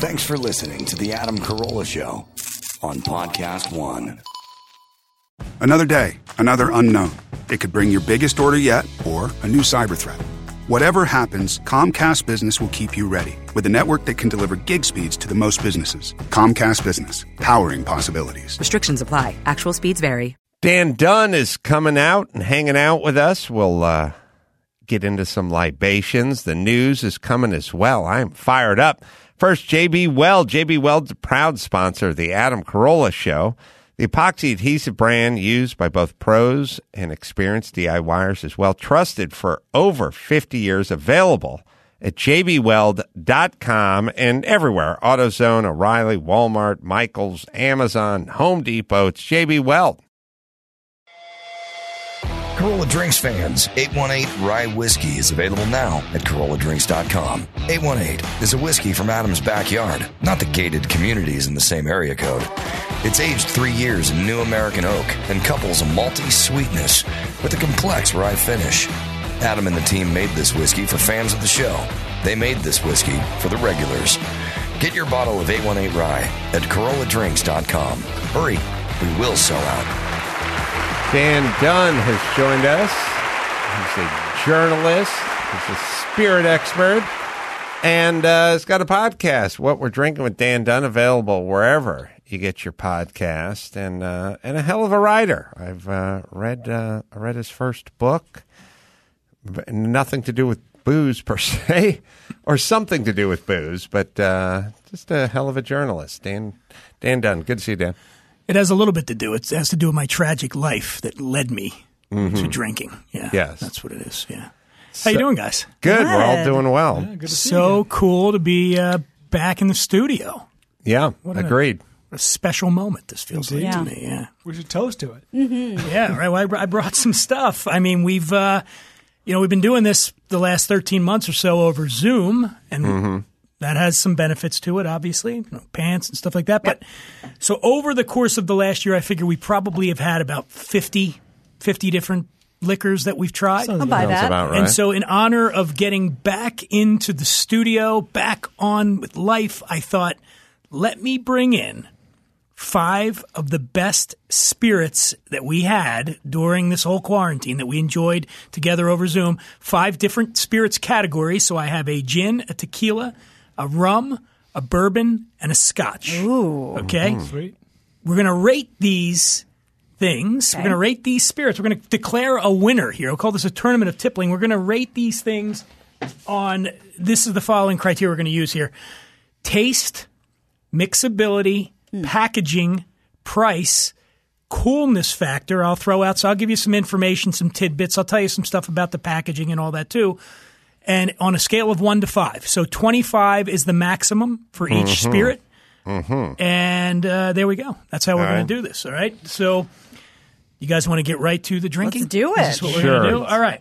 Thanks for listening to The Adam Carolla Show on Podcast One. Another day, another unknown. It could bring your biggest order yet or a new cyber threat. Whatever happens, Comcast Business will keep you ready with a network that can deliver gig speeds to the most businesses. Comcast Business, powering possibilities. Restrictions apply. Actual speeds vary. Dan Dunn is coming out and hanging out with us. We'll uh, get into some libations. The news is coming as well. I'm fired up. First, JB Weld. JB Weld's a proud sponsor of the Adam Carolla Show. The epoxy adhesive brand used by both pros and experienced DIYers is well trusted for over 50 years, available at jbweld.com and everywhere AutoZone, O'Reilly, Walmart, Michaels, Amazon, Home Depot. It's JB Weld. Carolla Drinks fans, 818 Rye Whiskey is available now at CarollaDrinks.com. 818 is a whiskey from Adam's backyard, not the gated communities in the same area code. It's aged three years in new American oak and couples a malty sweetness with a complex rye finish. Adam and the team made this whiskey for fans of the show. They made this whiskey for the regulars. Get your bottle of 818 Rye at CarollaDrinks.com. Hurry, we will sell out. Dan Dunn has joined us. He's a journalist, he's a spirit expert, and uh, he's got a podcast, What We're Drinking with Dan Dunn, available wherever you get your podcast, and uh, and a hell of a writer. I've uh, read uh, I read his first book, nothing to do with booze per se, or something to do with booze, but uh, just a hell of a journalist. Dan Dan Dunn, good to see you, Dan. It has a little bit to do. It has to do with my tragic life that led me to drinking. Yeah, Mm-hmm. Yes. that's what it is. Yeah. How you doing, guys? Good, we're all Good. doing well. So cool to be uh, back in the studio. Yeah, an- agreed. A special moment. This feels like Yeah. to me. Yeah. We should toast to it. Yeah, right. Well, I, I brought some stuff. I mean, we've uh, you know we've been doing this the last thirteen months or so over Zoom, and that has some benefits to it. Obviously, you know, pants and stuff like that. But so over the course of the last year, I figure we probably have had about 50, 50 different liquors that we've tried. I'll buy that. about right. And so, in honor of getting back into the studio, back on with life, I thought, let me bring in five of the best spirits that we had during this whole quarantine that we enjoyed together over Zoom. Five different spirits categories. So, I have a gin, a tequila, a rum, a bourbon, and a scotch. Ooh. Okay? Mm-hmm. Sweet. We're going to rate these things. We're going to rate these spirits. We're going to declare a winner here. We'll call this a tournament of tippling. We're going to rate these things on this is the following criteria we're going to use here taste, mixability, hmm. packaging, price, coolness factor. I'll throw out, so I'll give you some information, some tidbits. I'll tell you some stuff about the packaging and all that too. And on a scale of one to five. So 25 is the maximum for each spirit. And uh, there we go. That's how we're going right. to do this. All right. So you guys want to get right to the drinking? Let's do it. this what we're Sure. do? All right.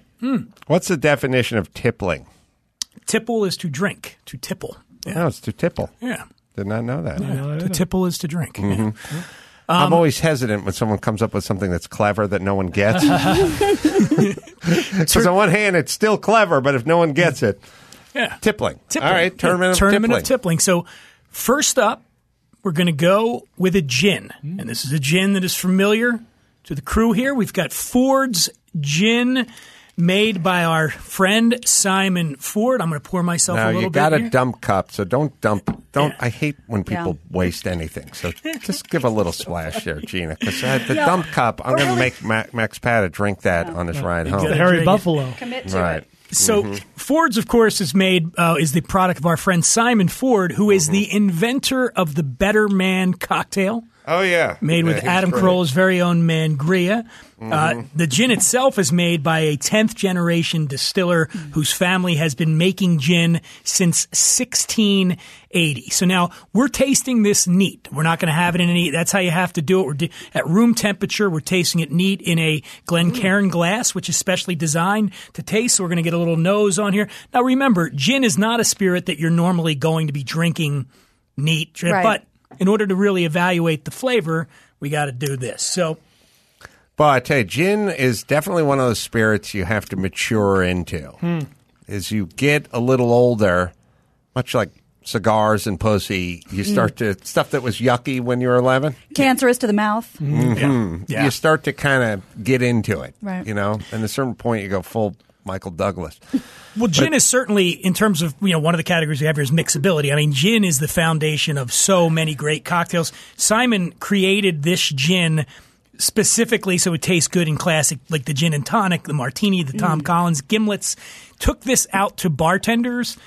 What's the definition of tippling? Tipple is to drink, to tipple. Yeah. Oh, it's to tipple. Yeah. Did not know that. To tipple is to drink. Mm-hmm. Yeah. I'm um, always hesitant when someone comes up with something that's clever that no one gets. Because on one hand, it's still clever, but if no one gets it, Yeah. tippling. All right, tournament, of, tournament tippling. of tippling. So, first up, we're going to go with a gin. And this is a gin that is familiar to the crew here. We've got Ford's Gin made by our friend Simon Ford. I'm going to pour myself Now a little you bit. got a here. dump cup, so don't dump. Don't. Yeah. I hate when people waste anything. So just give a little splash there, Gina. Because uh, the Yeah. dump cup, I'm going to make Ma- Max Pata drink that oh. on his ride home. The Harry. Buffalo. Commit to Right. it. So mm-hmm. Ford's, of course, is made uh, is the product of our friend Simon Ford, who is mm-hmm. the inventor of the Better Man cocktail. Oh yeah, made Yeah, with Adam great. Carolla's very own Mangria. Mm-hmm. Uh, the gin itself is made by a 10th generation distiller whose family has been making gin since 1680. So now we're tasting this neat. We're not going to have it in any, that's how you have to do it. We're di- at room temperature. We're tasting it neat in a Glencairn glass, which is specially designed to taste. So we're going to get a little nose on here. Now remember, gin is not a spirit that you're normally going to be drinking neat, Right. but in order to really evaluate the flavor, we got to do this. So, But I tell you, gin is definitely one of those spirits you have to mature into. Hmm. As you get a little older, much like cigars and pussy, you start to stuff that was yucky when you were eleven. Cancerous to the mouth. Mm-hmm. Yeah. You start to kind of get into it, Right. You know, and at a certain point, you go full Michael Douglas. Well, gin is certainly, in terms of you know, one of the categories we have here is mixability. I mean, gin is the foundation of so many great cocktails. Simon created this gin specifically so it tastes good in classic, like the gin and tonic, the martini, the Tom mm. Collins gimlets. Took this out to bartenders.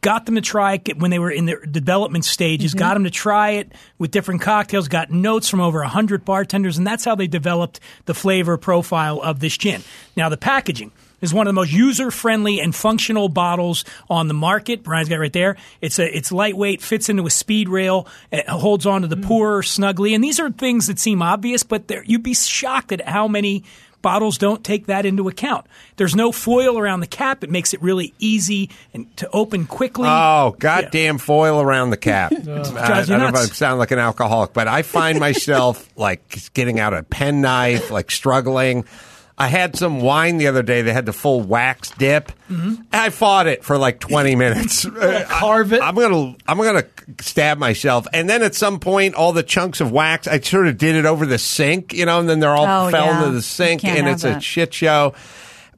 Got them to try it when they were in their development stages. Mm-hmm. Got them to try it with different cocktails. Got notes from over hundred bartenders, and that's how they developed the flavor profile of this gin. Now, the packaging is one of the most user friendly and functional bottles on the market. Brian's got it right there. It's a it's lightweight, fits into a speed rail, it holds on to the mm. pour snugly. And these are things that seem obvious, but you'd be shocked at how many bottles don't take that into account. There's no foil around the cap. It makes it really easy and to open quickly. Oh, goddamn foil around the cap. Uh, I, I don't know if I sound like an alcoholic, but I find myself like getting out a penknife, like struggling. I had some wine the other day They had the full wax dip. Mm-hmm. I fought it for like 20 minutes. carve it. I'm gonna I'm gonna stab myself, and then at some point, all the chunks of wax, I sort of did it over the sink, you know, and then they're all Oh, fell yeah. into the sink, and it's a that. shit show.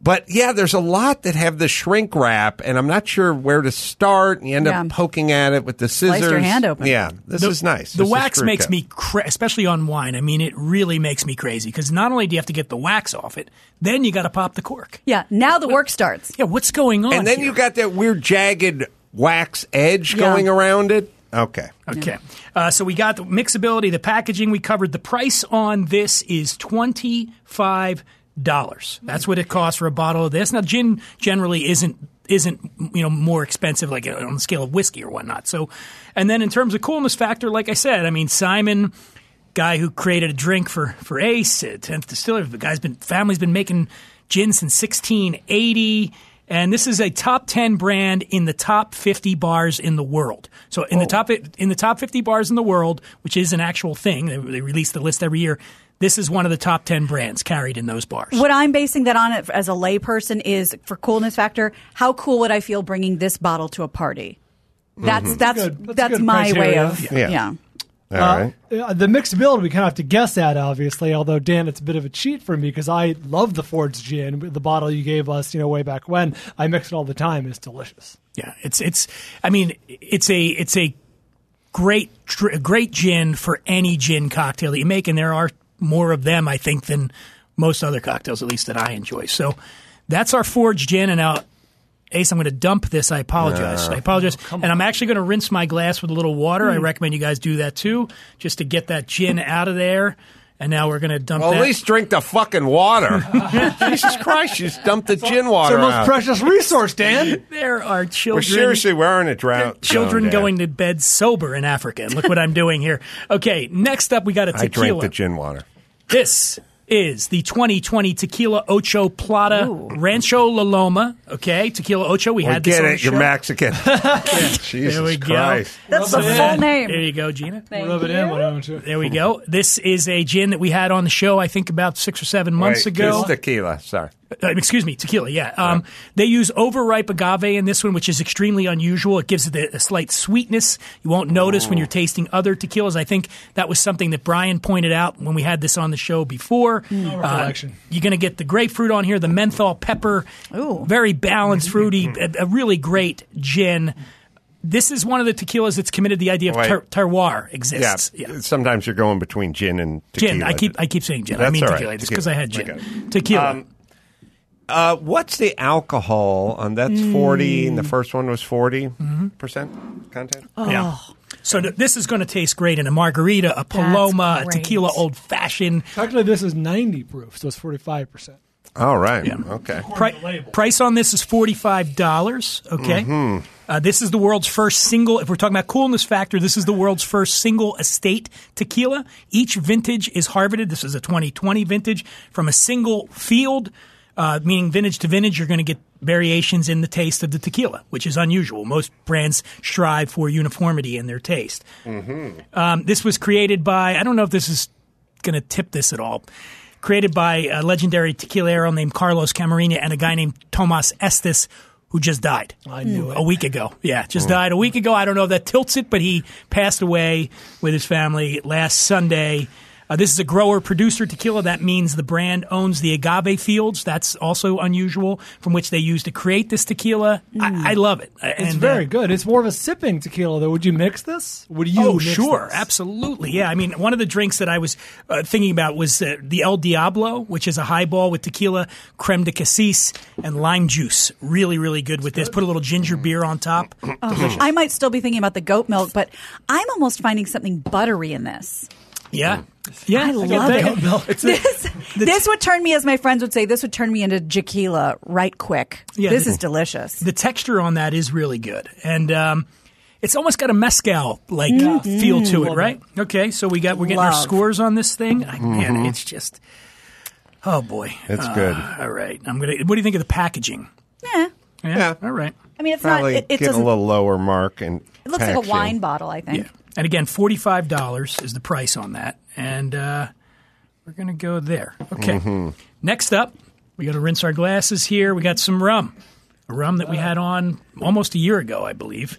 But yeah, there's a lot that have the shrink wrap, and I'm not sure where to start. And you end Yeah. up poking at it with the scissors. Slice your hand open. Yeah, this is nice. The This wax makes cup. me, cra- especially on wine. I mean, it really makes me crazy because not only do you have to get the wax off it, then you got to pop the cork. Yeah. Now the work starts. Yeah, what's going on? and then here? you got that weird jagged wax edge Yeah. going around it. Okay. Okay. Uh, so we got the mixability, the packaging. We covered. The price on this is twenty five dollars. That's what it costs for a bottle of this. Now, gin generally isn't isn't you know more expensive like on the scale of whiskey or whatnot. So, and then in terms of coolness factor, like I said, I mean Simon. Guy who created a drink for for Ace, tenth distiller. The guy's been family's been making gin since 1680, and this is a top 10 brand in the top 50 bars in the world. So in the top in the top 50 bars in the world, which is an actual thing, they, they release the list every year. This is one of the top 10 brands carried in those bars. What I'm basing that on it as a layperson is for coolness factor. How cool would I feel bringing this bottle to a party? That's that's good- that's that's, good my way of Yeah. yeah. All right. Uh, the mixability we kind of have to guess at, obviously. Although Dan, it's a bit of a cheat for me because I love the Ford's gin. The bottle you gave us, you know, way back when. I mix it all the time. It's delicious. Yeah, it's it's. I mean, it's a it's a great tr- great gin for any gin cocktail that you make, and there are more of them, I think, than most other cocktails, at least that I enjoy. So that's our Ford's gin, and now. Ace, I'm going to dump this. I apologize. I apologize. Oh, and I'm actually going to rinse my glass with a little water. I hmm. recommend you guys do that too, just to get that gin out of there. And now we're going to dump Well, that. at least drink the fucking water. Jesus Christ, you just dumped the gin water. It's our most out. precious resource, Dan. there are We're children. seriously wearing a drought. children zone, Dan. going to bed sober in Africa. And look what I'm doing here. Okay, next up we got a I drank the gin water. This is the 2020 Tequila Ocho Plata Rancho La Loma. Okay, Tequila Ocho. We We had this get on the it. You're show. Mexican. Jesus There we go. That's the Rub it full in. name. There you go, Gina. Thank Rub it in. you. Why don't? There we go. This is a gin that we had on the show, I think, about six or seven months Wait, ago. just tequila. Sorry. Uh, excuse me, tequila. Yeah, um, they use overripe agave in this one, which is extremely unusual. It gives it a, a slight sweetness. You won't notice when you're tasting other tequilas. I think that was something that Brian pointed out when we had this on the show before. Uh, you're going to get the grapefruit on here, the menthol pepper, Ooh. very balanced, fruity, a, a really great gin. This is one of the tequilas that's committed the idea of Wait. ter- terroir Yeah. exists. Sometimes you're going between gin and tequila. Gin. I keep I keep saying gin. I mean all right. tequila. Just Tequila. because I had I gin. got it. Tequila. Um, Uh, what's the alcohol on that's 40 and the first one was 40 Mm-hmm. percent content? Yeah. So th- this is going to taste great in a margarita, a paloma, a great. tequila old fashioned. Actually, this is 90 proof, so it's 45%. All right. Okay. Pri- price on this is forty five dollars. Okay. Mm-hmm. Uh, this is the world's first single. If we're talking about coolness factor, this is the world's first single estate tequila. Each vintage is harvested. This is a 2020 vintage from a single field. Uh, meaning vintage to vintage, you're going to get variations in the taste of the tequila, which is unusual. Most brands strive for uniformity in their taste. Um, this was created by, I don't know if this is going to tip this at all, created by a legendary tequilero named Carlos Camarena and a guy named Tomas Estes, who just died. I knew it. A week ago. Yeah, just died a week ago. I don't know if that tilts it, but he passed away with his family last Sunday. Uh, this is a grower producer tequila. That means the brand owns the agave fields. That's also unusual, from which they use to create this tequila. I, I love it. It's And, uh, very good. It's more of a sipping tequila, though. Would you mix this? Would you? Oh, mix sure, this? absolutely. Yeah, I mean, one of the drinks that I was uh, thinking about was uh, the El Diablo, which is a highball with tequila, creme de cassis, and lime juice. Really, really good with this. Put a little ginger beer on top. Oh, I might still be thinking about the goat milk, but I'm almost finding something buttery in this. Yeah, yeah, I get love that. it. This, this would turn me, as my friends would say, this would turn me into Jaquila right quick. Yeah, this the- is delicious. The texture on that is really good, and um, it's almost got a mezcal like feel to it, right? Okay, so we got we're getting our scores on this thing. I, Man, it's just oh boy, It's Uh, good. All right, I'm gonna. What do you think of the packaging? Yeah. Yeah, Yeah. all right. I mean, it's Probably not. It, it getting a little lower mark and It looks like a wine bottle. I think. Yeah. And again, forty-five dollars is the price on that, and uh, we're gonna go there. Okay. Mm-hmm. Next up, we got to rinse our glasses here. We got some rum, a rum that we uh. had on almost a year ago, I believe,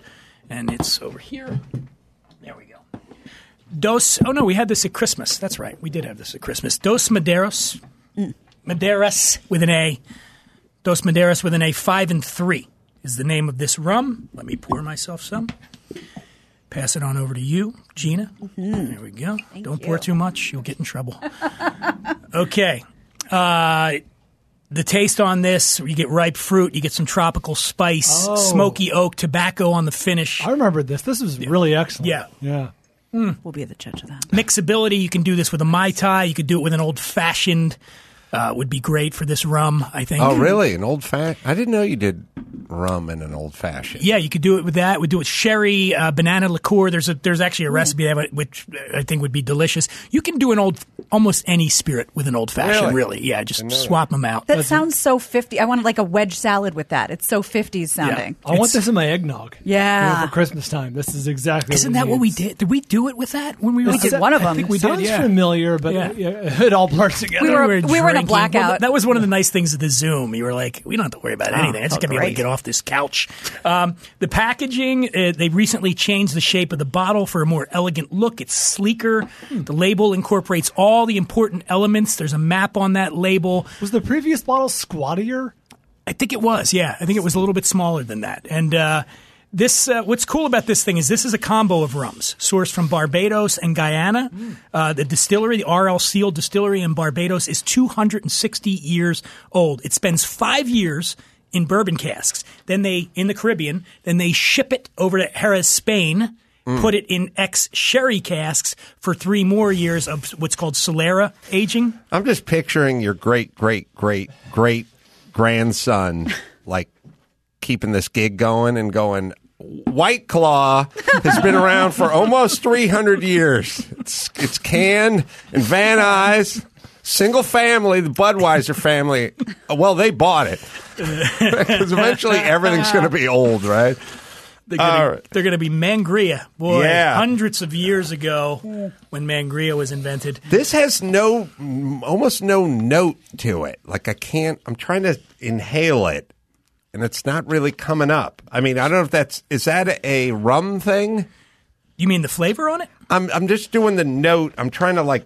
and it's over here. There we go. Dos. Oh no, we had this at Christmas. That's right, we did have this at Christmas. Dos Madeiros, Maderas mm. with an A. Dos Maderas with an A. Five and three is the name of this rum. Let me pour myself some. Pass it on over to you, Gina. There we go. Don't pour too much; you'll get in trouble. okay. Uh, the taste on this, you get ripe fruit, you get some tropical spice, Oh. smoky oak, tobacco on the finish. I remember this. This was really excellent. Yeah. Yeah. We'll be at the judge of that. Mixability, you can do this with a mai tai. You could do it with an old fashioned. Uh, would be great for this rum, I think. Oh, really? An old fashioned? I didn't know you did rum in an old fashioned. Yeah, you could do it with that. We do it with sherry, uh, banana liqueur. There's a there's actually a recipe that which I think would be delicious. You can do an old almost any spirit with an old fashioned. Really? Really, yeah. Just swap them out. That sounds so 50. I wanted like a wedge salad with that. It's so 50s sounding. I want this in my eggnog. Yeah. You know, for Christmas time. This is exactly. Isn't what that what we did? Did we do it with that when we were? We did one of I them. think we Sounds did. Yeah. familiar, but Yeah. yeah, it all blurs together. We were- we were in a blackout. Well, that was one of the nice things of the Zoom. You were like, we don't have to worry about anything. I just oh, to be able to get off this couch. Um, the packaging, uh, they recently changed the shape of the bottle for a more elegant look. It's sleeker. The label incorporates all the important elements. There's a map on that label. was the previous bottle squattier? I think it was. Yeah, I think it was a little bit smaller than that. And uh, this, uh, what's cool about this thing is this is a combo of rums sourced from Barbados and Guyana. Uh, the distillery, the RL Seale Distillery in Barbados, is 260 years old. It spends five years in bourbon casks. Then they in the Caribbean. Then they ship it over to Jerez, Spain. Put it in ex sherry casks for three more years of what's called Solera aging. I'm just picturing your great, great, great, great grandson, like keeping this gig going and going. White Claw has been around for almost 300 years. It's it's canned and Van Nuys, single family, the Budweiser family. Well, they bought it because eventually everything's going to be old, right? They're gonna, All right. they're gonna be Mangria. Boy, Yeah. hundreds of years ago when Mangria was invented. This has no, almost no note to it. Like I can't. I'm trying to inhale it, and it's not really coming up. I mean, I don't know if that's is that a rum thing. You mean the flavor on it? I'm I'm just doing the note. I'm trying to like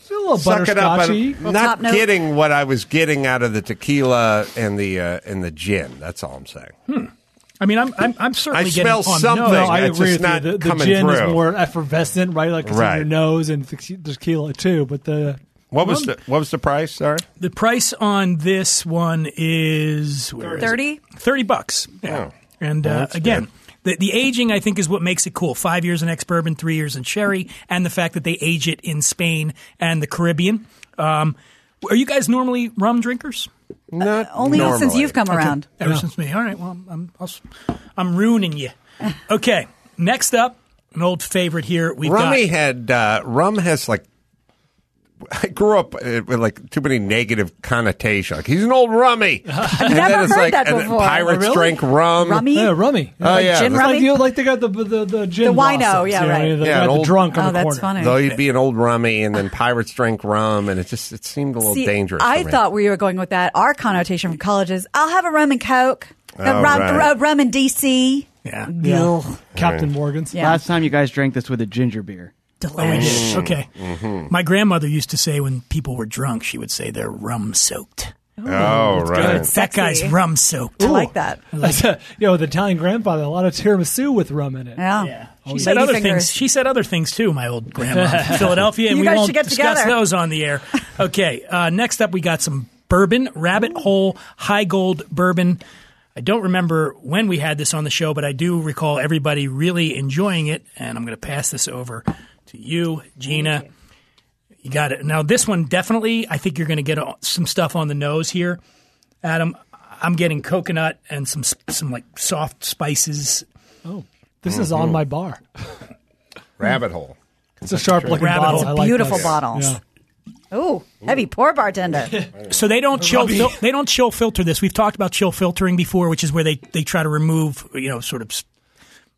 It's a little suck it up. butterscotchy. I'm not getting what I was getting out of the tequila and the uh, and the gin. That's all I'm saying. I mean, I'm I'm, I'm certainly I getting smell on something. nose. No, I It's agree just with you. not The, the gin through. is more effervescent, right? Like it's in Right. your nose and tequi- tequila too. But the What was the what was the price? Sorry. The price on this one is where is it? 30? 30 bucks. Yeah. Oh. And Well, uh, again, the, the aging I think is what makes it cool. Five years in ex bourbon, three years in sherry, and the fact that they age it in Spain and the Caribbean. Um, are you guys normally rum drinkers? Not Only since you've come around. Ever since me. All right. Well, I'm I'll, s- I'm ruining you. Okay. Next up, an old favorite here. We've Rummy got had uh, rum has like I grew up uh, with like too many negative connotations. Like he's an old rummy. I've never heard that before. Pirates Oh, really? drink rum. Rummy? yeah, rummy. Oh Like yeah, gin the- rum? Like, you, like they got the the, the gin The wino, blossoms, yeah, you know, right. The, Yeah, the an old- drunk on Oh, the that's corner. funny. Though you'd be an old rummy, and then pirates drink rum, and it just it seemed a little See, dangerous. I for me. thought we were going with that. Our connotation from college is I'll have a rum and coke. Uh, rum, right. rum in DC. Yeah. Ugh. Captain Morgan's. Yeah. Last time you guys drank this with a ginger beer. Delish. Okay. My grandmother used to say when people were drunk, she would say they're rum soaked. Oh, right. It's That guy's rum soaked. I like that. That's a, you know, with Italian grandfather, a lot of tiramisu with rum in it. Yeah. Yeah. Oh, She said other fingers. things. She said other things too. My old grandma from Philadelphia, and You we guys won't should get discuss together. those on the air. Okay. Uh, next up, we got some bourbon, Rabbit Hole Heigold Bourbon. I don't remember when we had this on the show, but I do recall everybody really enjoying it. And I'm going to pass this over to you, Gina. You got it. Now, this one definitely, I think you're going to get some stuff on the nose here, Adam. I'm getting coconut and some some like soft spices. Oh, this is mm-hmm. on my bar. Rabbit hole. It's a sharp looking Rabbit bottle. hole. I like Beautiful this. bottles. Yeah. Oh, heavy pour bartender. So they don't chill. Fil- they don't chill filter this. We've talked about chill filtering before, which is where they, they try to remove you know sort of s-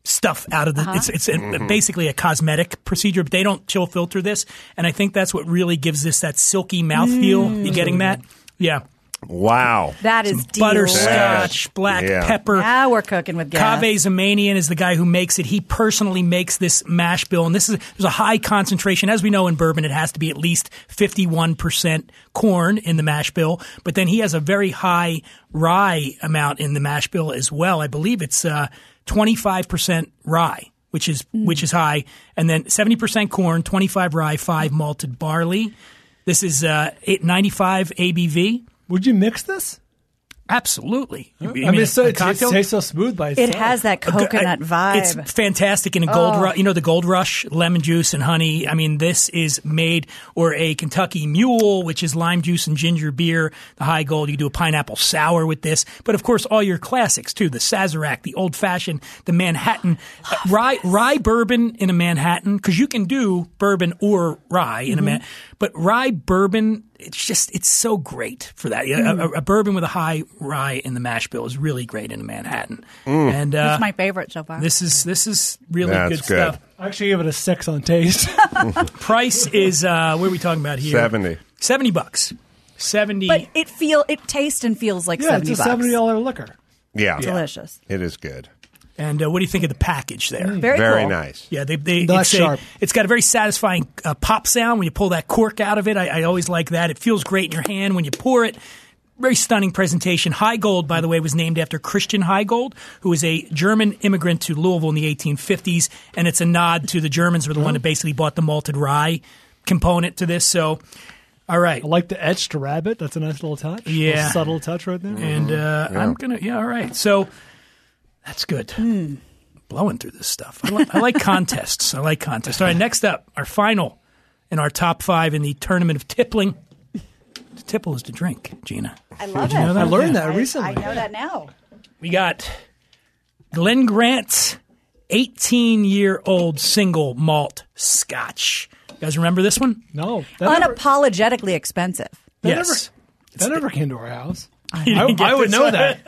stuff out of the. Uh-huh. It's it's a- basically a cosmetic procedure, but they don't chill filter this, and I think that's what really gives this that silky mouthfeel. You getting that? Yeah, Wow. That is butterscotch, black Yeah. pepper. Now we're cooking with gas. Kaveh Zamanian is the guy who makes it. He personally makes this mash bill, and this is there's a high concentration. As we know in bourbon, it has to be at least 51 percent corn in the mash bill. But then he has a very high rye amount in the mash bill as well. I believe it's uh, 25 percent rye, which is which is high, and then 70 percent corn, 25 rye, five malted barley. This is uh, 895 ABV. Would you mix this? Absolutely. You- you I mean, a- it's so, a it tastes so smooth by itself. It has that coconut vibe. It's fantastic in a gold Oh. rush. You know the gold rush, lemon juice and honey. I mean, this is made or a Kentucky Mule, which is lime juice and ginger beer. The Heigold. You do a pineapple sour with this, but of course all your classics too: the Sazerac, the old fashioned, the Manhattan uh, rye rye bourbon in a Manhattan because you can do bourbon or rye in a man, but rye bourbon. It's just it's so great for that. A- A, a bourbon with a high rye in the mash bill is really great in a Manhattan. And uh, It's my favorite so far. this is this is really That's good, good. stuff. I actually give it a six on taste. Price is uh, what are we talking about here? 70. Seventy bucks. Seventy. but it feel it tastes and feels like yeah, seventy it's a bucks. seventy dollar liquor. Yeah. Delicious. It is good. And uh, what do you think of the package there? Very, Very cool. nice. Yeah, they they Not it's, a- it's got a very satisfying uh, pop sound when you pull that cork out of it. I, I always like that. It feels great in your hand when you pour it. Very stunning presentation. Heigold, by the way, was named after Christian Heigold, who was a German immigrant to Louisville in the 1850s, and it's a nod to the Germans who were the one that basically bought the malted rye component to this. So, all right, I like the etched rabbit. That's a nice little touch. Yeah. Little subtle touch right there. and uh, I'm gonna yeah, all right. So that's good. Hmm. Blowing through this stuff. I, li- I like contests. I like contests. All right, next up, our final in our top five in the tournament of tippling. To tipple is to drink, Gina. I love Did you know it. that? I learned that recently. I know that now. We got Glen Grant's 18 year old single malt scotch. You guys remember this one? No, that never, Unapologetically expensive. that yes. never, that never came to our house. I, I would know that.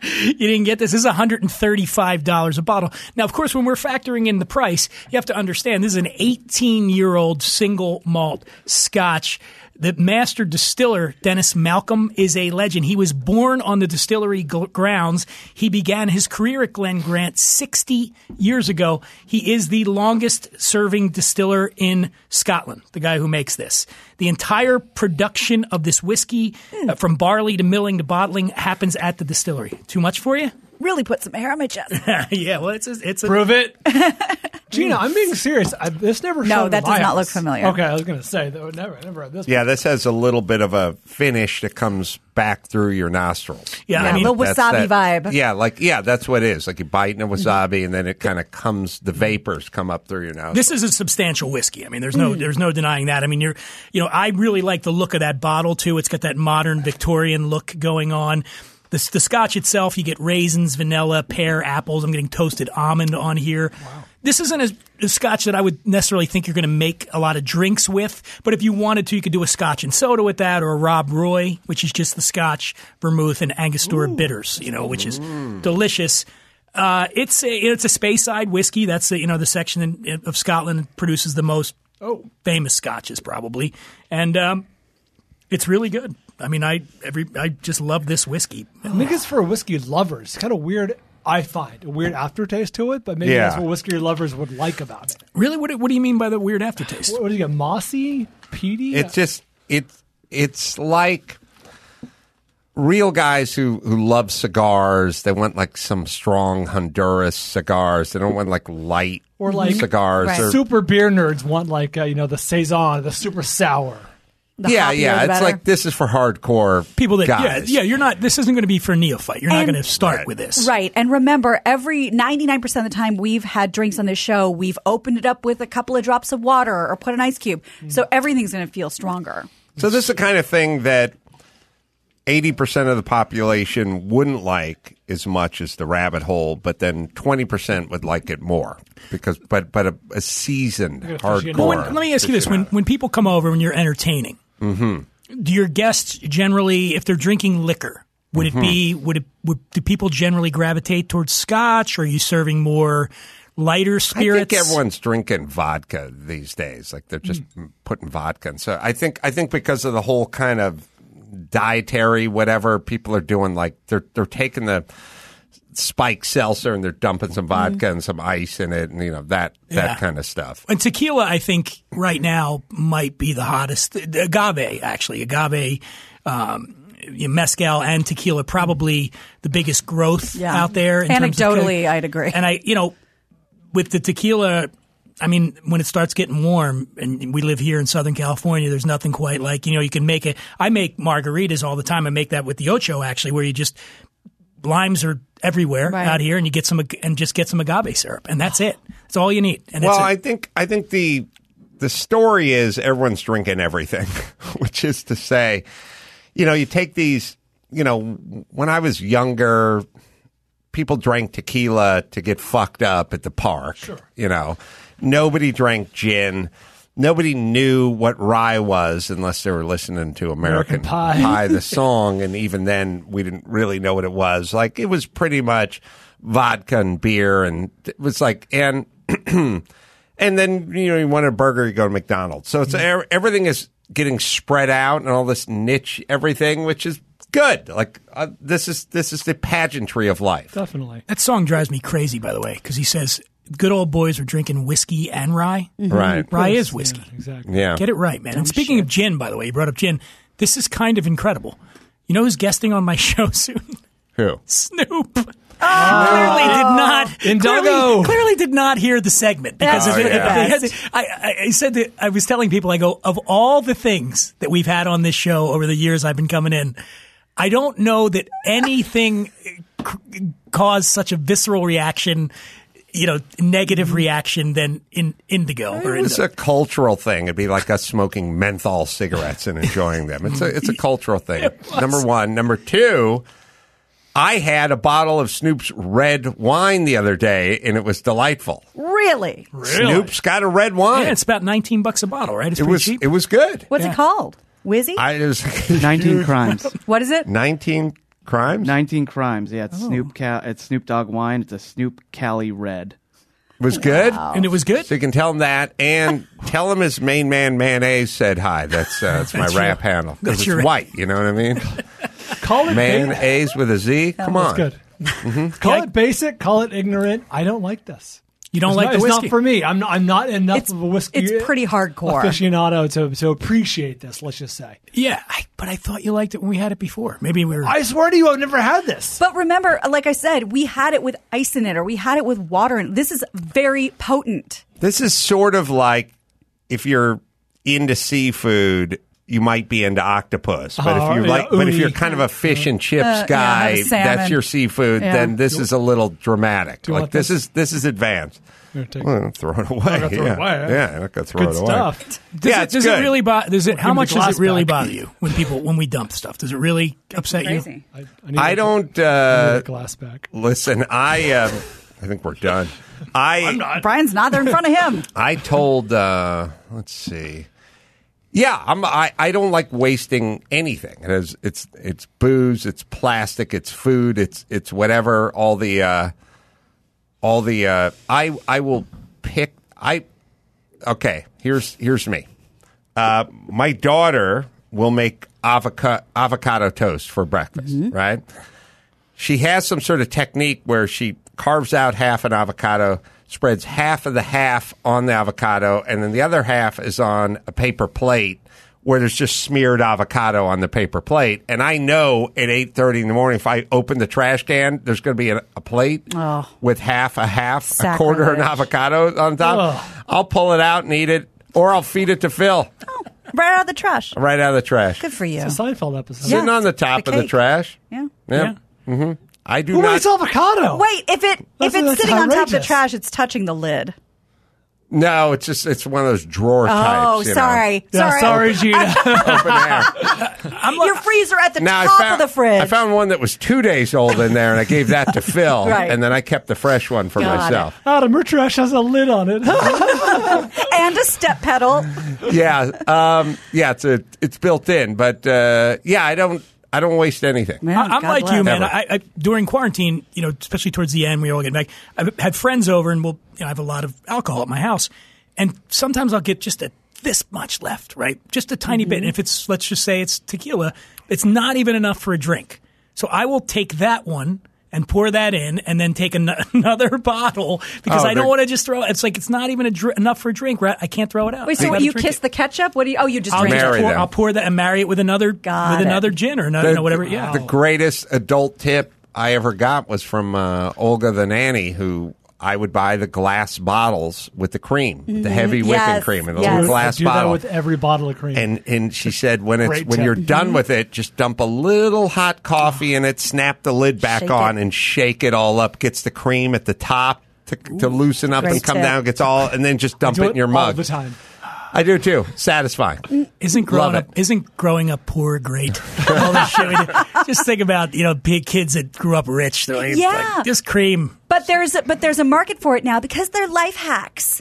You didn't get this. This is $135 a bottle. Now, of course, when we're factoring in the price, you have to understand this is an 18 year old single malt scotch. The master distiller, Dennis Malcolm, is a legend. He was born on the distillery gl- grounds. He began his career at Glen Grant 60 years ago. He is the longest serving distiller in Scotland, the guy who makes this. The entire production of this whiskey, uh, from barley to milling to bottling, happens at the distillery. Too much for you? Really put some hair on my chest. yeah, well, it's a, it's a Prove it. Gina, I'm being serious. I, this never No, that at does my not look familiar. Okay, I was going to say that would never, never had this. Yeah, this has a little bit of a finish that comes back through your nostrils. Yeah, I mean, a little wasabi that- vibe. Yeah, like yeah, that's what it is. Like you bite in a mm-hmm. wasabi, and then it kind of comes. The vapors come up through your nose. This is a substantial whiskey. I mean, there's no mm. there's no denying that. I mean, you're you know, I really like the look of that bottle too. It's got that modern Victorian look going on. The, the scotch itself, you get raisins, vanilla, pear, apples. I'm getting toasted almond on here. Wow. This isn't a, a scotch that I would necessarily think you're going to make a lot of drinks with, but if you wanted to, you could do a scotch and soda with that, or a Rob Roy, which is just the scotch, vermouth, and Angostura bitters, you know, which is delicious. Uh, it's a, it's a Speyside whiskey. That's the, you know the section in, of Scotland that produces the most famous scotches, probably. And um, It's really good. I mean, I every I just love this whiskey. I think it's for whiskey lovers. It's kind of weird. I find a weird aftertaste to it, but maybe Yeah. that's what whiskey lovers would like about it. Really, what, do- what do you mean by the weird aftertaste? What, what do you get? Mossy, peaty. It's just it's it's like real guys who who love cigars. They want like some strong Honduras cigars. They don't want like light Or like cigars. Right. or- super beer nerds want like uh, you know the saison, the super sour. The yeah, hoppier, yeah. the It's better. like this is for hardcore People that guys. yeah yeah you're not. This isn't going to be for a neophyte. You're not going to start with this. Right. And remember, every 99% of the time we've had drinks on this show, we've opened it up with a couple of drops of water or put an ice cube. Mm. So everything's going to feel stronger. So this is the kind of thing that eighty percent of the population wouldn't like as much as the rabbit hole, but then twenty percent would like it more because but but a, a seasoned hardcore. Well, when, let me ask you this: when when people come over when you're entertaining, Mm-hmm. do your guests generally, if they're drinking liquor, would Mm-hmm. it be would it would do people generally gravitate towards scotch? Or are you serving more lighter spirits? I think everyone's drinking vodka these days. Like they're just Hmm. putting vodka. in. So I think I think because of the whole kind of dietary whatever people are doing, like they're they're taking the spike seltzer and they're dumping some vodka and some ice in it, and you know that that. Yeah. kind of stuff. And tequila, I think, right now might be the hottest. The agave, actually, agave, um, mezcal and tequila, probably the biggest growth Yeah. out there. in terms of- Anecdotally, I'd agree. And I, you know, with the tequila, I mean, when it starts getting warm, and we live here in Southern California, there's nothing quite like you know you can make it. I make margaritas all the time. I make that with the ocho actually, where you just limes are everywhere Right. out here, and you get some and just get some agave syrup, and that's it. That's all you need. And Well, it's a- I think I think the the story is everyone's drinking everything, which is to say, you know, you take these. You know, when I was younger, people drank tequila to get fucked up at the park. Sure. You know, nobody drank gin. Nobody knew what rye was unless they were listening to American, American Pie. the song, and even then, we didn't really know what it was. Like it was pretty much vodka and beer, and it was like and and then you know you want a burger, you go to McDonald's. So it's Mm-hmm. everything is getting spread out and all this niche everything, which is good. Like uh, this is this is the pageantry of life. Definitely. That song drives me crazy, by the way, because he says good old boys are drinking whiskey and rye. Mm-hmm. Right. Rye is whiskey. Yeah, exactly. Yeah. Get it right, man. and speaking of gin, by the way, you brought up gin. This is kind of incredible. You know who's guesting on my show soon? Who? Snoop. Clearly did not. Indoggo. Clearly, clearly did not hear the segment oh, because That's of it. the best. they had- I, I, I said that I was telling people. I go of all the things that we've had on this show over the years I've been coming in. I don't know that anything uh, c- caused such a visceral reaction, you know, negative reaction than in Indoggo or It's Indoggo. a cultural thing. It'd be like us smoking menthol cigarettes and enjoying them. It's a it's a cultural thing. Number one. Number two. I had a bottle of Snoop's red wine the other day, and it was delightful. Really? Snoop's got a red wine. Yeah, it's about nineteen bucks a bottle, right? It's it was cheap. it was good. What's it called? Whizzy? I it was 19 crimes. what is it? 19 crimes 19 crimes. Yeah, it's Snoop Cal- it's Snoop Dogg wine. It's a Snoop Cali Red. was good. and it was good. So you can tell him that, and tell him his main man mayonnaise said hi. That's uh, that's my That's your- rap handle that's because it's your- white. You know what I mean? Call it basic. Mayonnaise with a Z. Come That's on. good. Mm-hmm. Call Yeah. it basic. Call it ignorant. I don't like this. You don't It's like not, the it's not for me. I'm not, I'm not enough It's- of a whiskey. it's pretty hardcore. aficionado to to appreciate this. Let's just say. Yeah, I, but I thought you liked it when we had it before. Maybe we were. I swear to you, I've never had this. But remember, like I said, we had it with ice in it or we had it with water and. This is very potent. This is sort of like if you're into seafood, you might be into octopus. But Oh, if you yeah, like, but if you're kind of a fish and chips Uh, guy, have a salmon. that's your seafood. Yeah. Then this is a little dramatic. Like this this? is this is advanced. Here, take- Well, throw it away. gonna throw it yeah. away. yeah, I'm not gonna throw Good it away. stuff. Does yeah, it, it's does good. it really bother? Does it? How much does it really back. bother you when people when we dump stuff? Does it really upset you? I, I, need I don't. I need Uh, a glass back. listen, I. Um, I think we're done. I. Not. Brian's not there in front of him. I told. Uh, let's see. Yeah, I'm. I, I don't like wasting anything. It is, it's it's booze, it's plastic, it's food, it's it's whatever. All the uh, all the uh, I I will pick. I okay. Here's here's me. Uh, my daughter will make avocado, avocado toast for breakfast, right? She has some sort of technique where she carves out half an avocado, spreads half of the half on the avocado, and then the other half is on a paper plate where there's just smeared avocado on the paper plate. And I know at eight thirty in the morning, if I open the trash can, there's going to be a, a plate Oh. with half a half, a quarter an avocado on top. I'll pull it out and eat it, or I'll feed it to Phil Right out of the trash. right out of the trash. Good for you. It's a Seinfeld episode. Sitting Yeah, on the top the of the trash. Yeah. Yeah. hmm I do Who not. eats avocado? Wait, if it That's- if it's that's sitting on top of the outrageous. trash, it's touching the lid. No, it's just it's one of those drawer Oh, types. you know. sorry, Yeah, sorry. sorry, Gina. Open air. Your freezer at the Now I top found, of the fridge. I found one that was two days old in there, and I gave that to Phil, Right. and then I kept the fresh one for Got myself. Adam, her trash has a lid on it. and a step pedal. Yeah, um, yeah, it's a it's built in, but uh, yeah, I don't I don't waste anything. Man, I, I'm God like bless. you, man. I, I, during quarantine, you know, especially towards the end, we all get back. I've had friends over, and we'll, you know, I have a lot of alcohol at my house, and sometimes I'll get just a this much left, right? Just a tiny bit. Mm-hmm. And if it's, let's just say it's tequila, it's not even enough for a drink. So I will take that one and pour that in, and then take an- another bottle because Oh, I don't want to just throw it. It's like it's not even a dr- enough for a drink. Right? I can't throw it out. Wait, so what, you kiss it. the ketchup? What do you? Oh, you just I'll, drink just it. Marry pour, them. I'll pour that and marry it with another Got with it. another gin or another, you know, whatever. Yeah, The greatest adult tip I ever got was from uh, Olga the nanny, who I would buy the glass bottles with the cream, the mm-hmm. heavy whipping cream, and the yes. little I glass do bottle. that with every bottle of cream. and and she said when it's when tip. you're done mm-hmm. with it, just dump a little hot coffee in it, snap the lid back Shake on, it. and shake it all up. Gets the cream at the top to, to loosen up and come tip. down. Gets all, and then just dump do it in your all mug. the time. I do too. Satisfying. Isn't growing Love up isn't growing up poor great? All the shit we did. Just think about you know big kids that grew up rich. They're like, Yeah. like, just cream. But there's a, but there's a market for it now because they're life hacks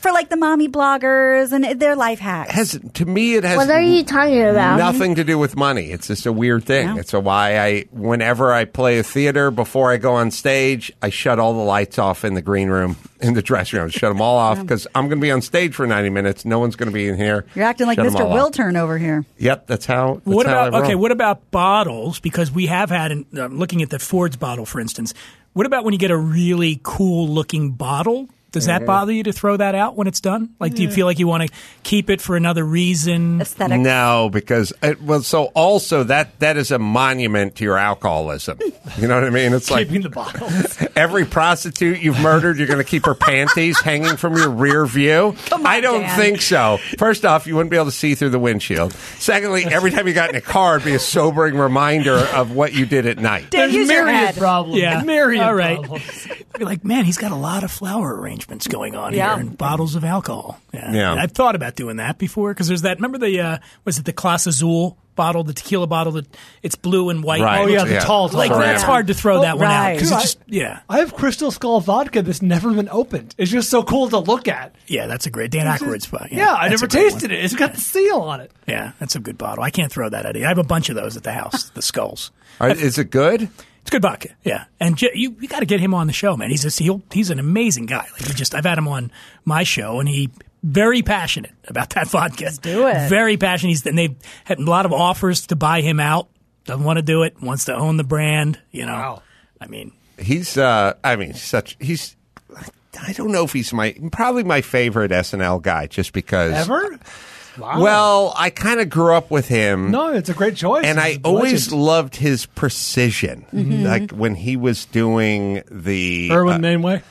for like the mommy bloggers and they're life hacks. Has to me it has. What are you talking about? Nothing to do with money. It's just a weird thing. Yeah. It's a why I, whenever I play a theater, before I go on stage, I shut all the lights off in the green room, in the dressing room. Shut them all off because I'm going to be on stage for 90 minutes. No one's going to be in here. You're acting like Shut 'em Mr. all off. Over here. Yep, that's how. That's What about I roll. okay? What about bottles? Because we have had, in, uh, looking at the Ford's bottle, for instance. What about when you get a really cool looking bottle? Does Mm-hmm. that bother you to throw that out when it's done? Like, do you feel like you want to keep it for another reason? Aesthetic. No, because it, well, so also that that is a monument to your alcoholism. You know what I mean? It's like Keeping the bottles. every prostitute you've murdered, you're going to keep her panties hanging from your rear view. Come on, I don't Dan. think so. First off, you wouldn't be able to see through the windshield. Secondly, every time you got in a car, it'd be a sobering reminder of what you did at night. Dan, There's use your myriad head. problems. Yeah. Myriad All right. problems. Be like, man, he's got a lot of flower arrangements going on Yeah. here and bottles of alcohol. Yeah. Yeah. I've thought about doing that before because there's that. Remember the uh, was it the Clase Azul bottle, the tequila bottle that it's blue and white. Right. Oh, yeah, the Yeah. tall, tall Like one. that's hard to throw Oh, that one out right. because Dude, I- just yeah I have Crystal Skull vodka that's never been opened. It's just so cool to look at. yeah that's a great Dan Aykroyd spot. Yeah, I that's never tasted one. it. It's got the seal on it. Yeah, that's a good bottle. I can't throw that at you. I have a bunch of those at the house. the skulls. All right, is it good? It's good vodka, yeah. And J- you you got to get him on the show, man. He's a, he'll, he's an amazing guy. Like he just I've had him on my show, and he very passionate about that vodka. do it. Very passionate. He's and they've had a lot of offers to buy him out. Doesn't want to do it. Wants to own the brand. You know. Wow. I mean, He's, uh, I mean, such, he's, I don't know if he's my, probably my favorite SNL guy just because. Ever? Wow. Well, I kind of grew up with him. no, it's a great choice. and He's I a always legend. loved his precision. Mm-hmm. Like when he was doing the Irwin uh, Mainway.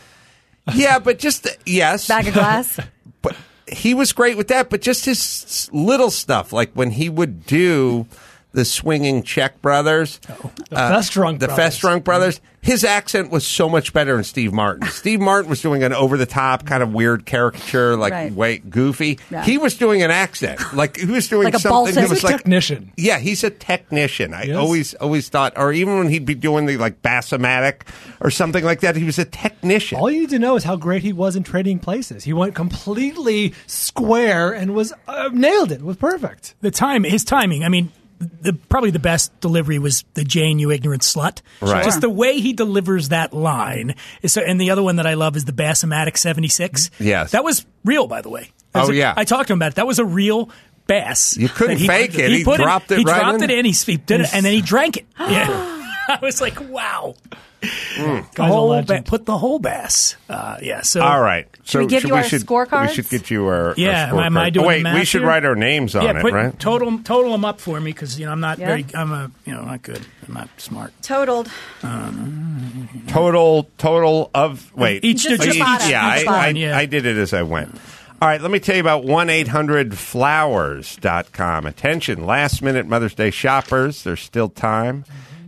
yeah, but just the, yes, Bag of glass. but he was great with that. But just his little stuff, like when he would do the swinging Czech brothers, Oh, The Festrunk the Brothers. Festrunk brothers. His accent was so much better than Steve Martin. Steve Martin was doing an over the top kind of weird caricature, like Right. way goofy. Yeah. He was doing an accent, like he was doing Like a something. Baltic. He was a like technician. yeah, he's a technician. I Yes. always always thought, or even when he'd be doing the like bassomatic or something like that, he was a technician. All you need to know is how great he was in trading places. He went completely square and was uh, nailed it. Was perfect. the time his timing. I mean. The, probably the best delivery was the Jane, you ignorant slut. Right. Just the way he delivers that line. So, and the other one that I love is the Bassomatic 76. Yes. That was real, by the way. Oh, a- yeah. I talked to him about it. That was a real bass. You couldn't that fake it. He put dropped it He right dropped in. it in. He, he did it, and then he drank it. Yeah. I was like, wow. The Guy's whole legend. ba- put the whole bass. Uh, yeah. So All right. So we give you our should, scorecards? We should get you our, our Yeah, am I doing oh, wait, math we should here? write our names on yeah, it, put right? total total them up for me because you know I'm not Yeah. very. I'm a you know not good. I'm not smart. Totaled. Total total of wait Each- Just just the bottom, yeah, each I, I, yeah. I did it as I went. All right, let me tell you about 1-800-Flowers.com. Attention, last-minute Mother's Day shoppers. There's still time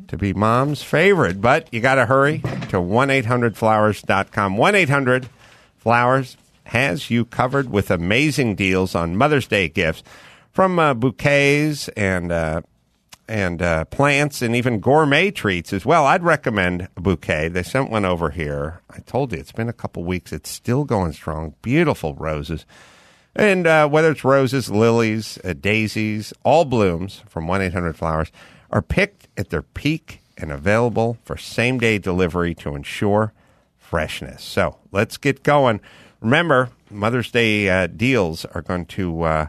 to be mom's favorite, but you got to hurry to 1-800-Flowers.com. 1-800-Flowers has you covered with amazing deals on Mother's Day gifts from uh, bouquets and uh, and uh, plants and even gourmet treats as well. I'd recommend a bouquet. They sent one over here. I told you it's been a couple weeks. It's still going strong. Beautiful roses. And uh, whether it's roses, lilies, uh, daisies, all blooms from 1 800 Flowers are picked at their peak and available for same day delivery to ensure freshness. So let's get going. Remember, Mother's Day uh, deals are going to. Uh,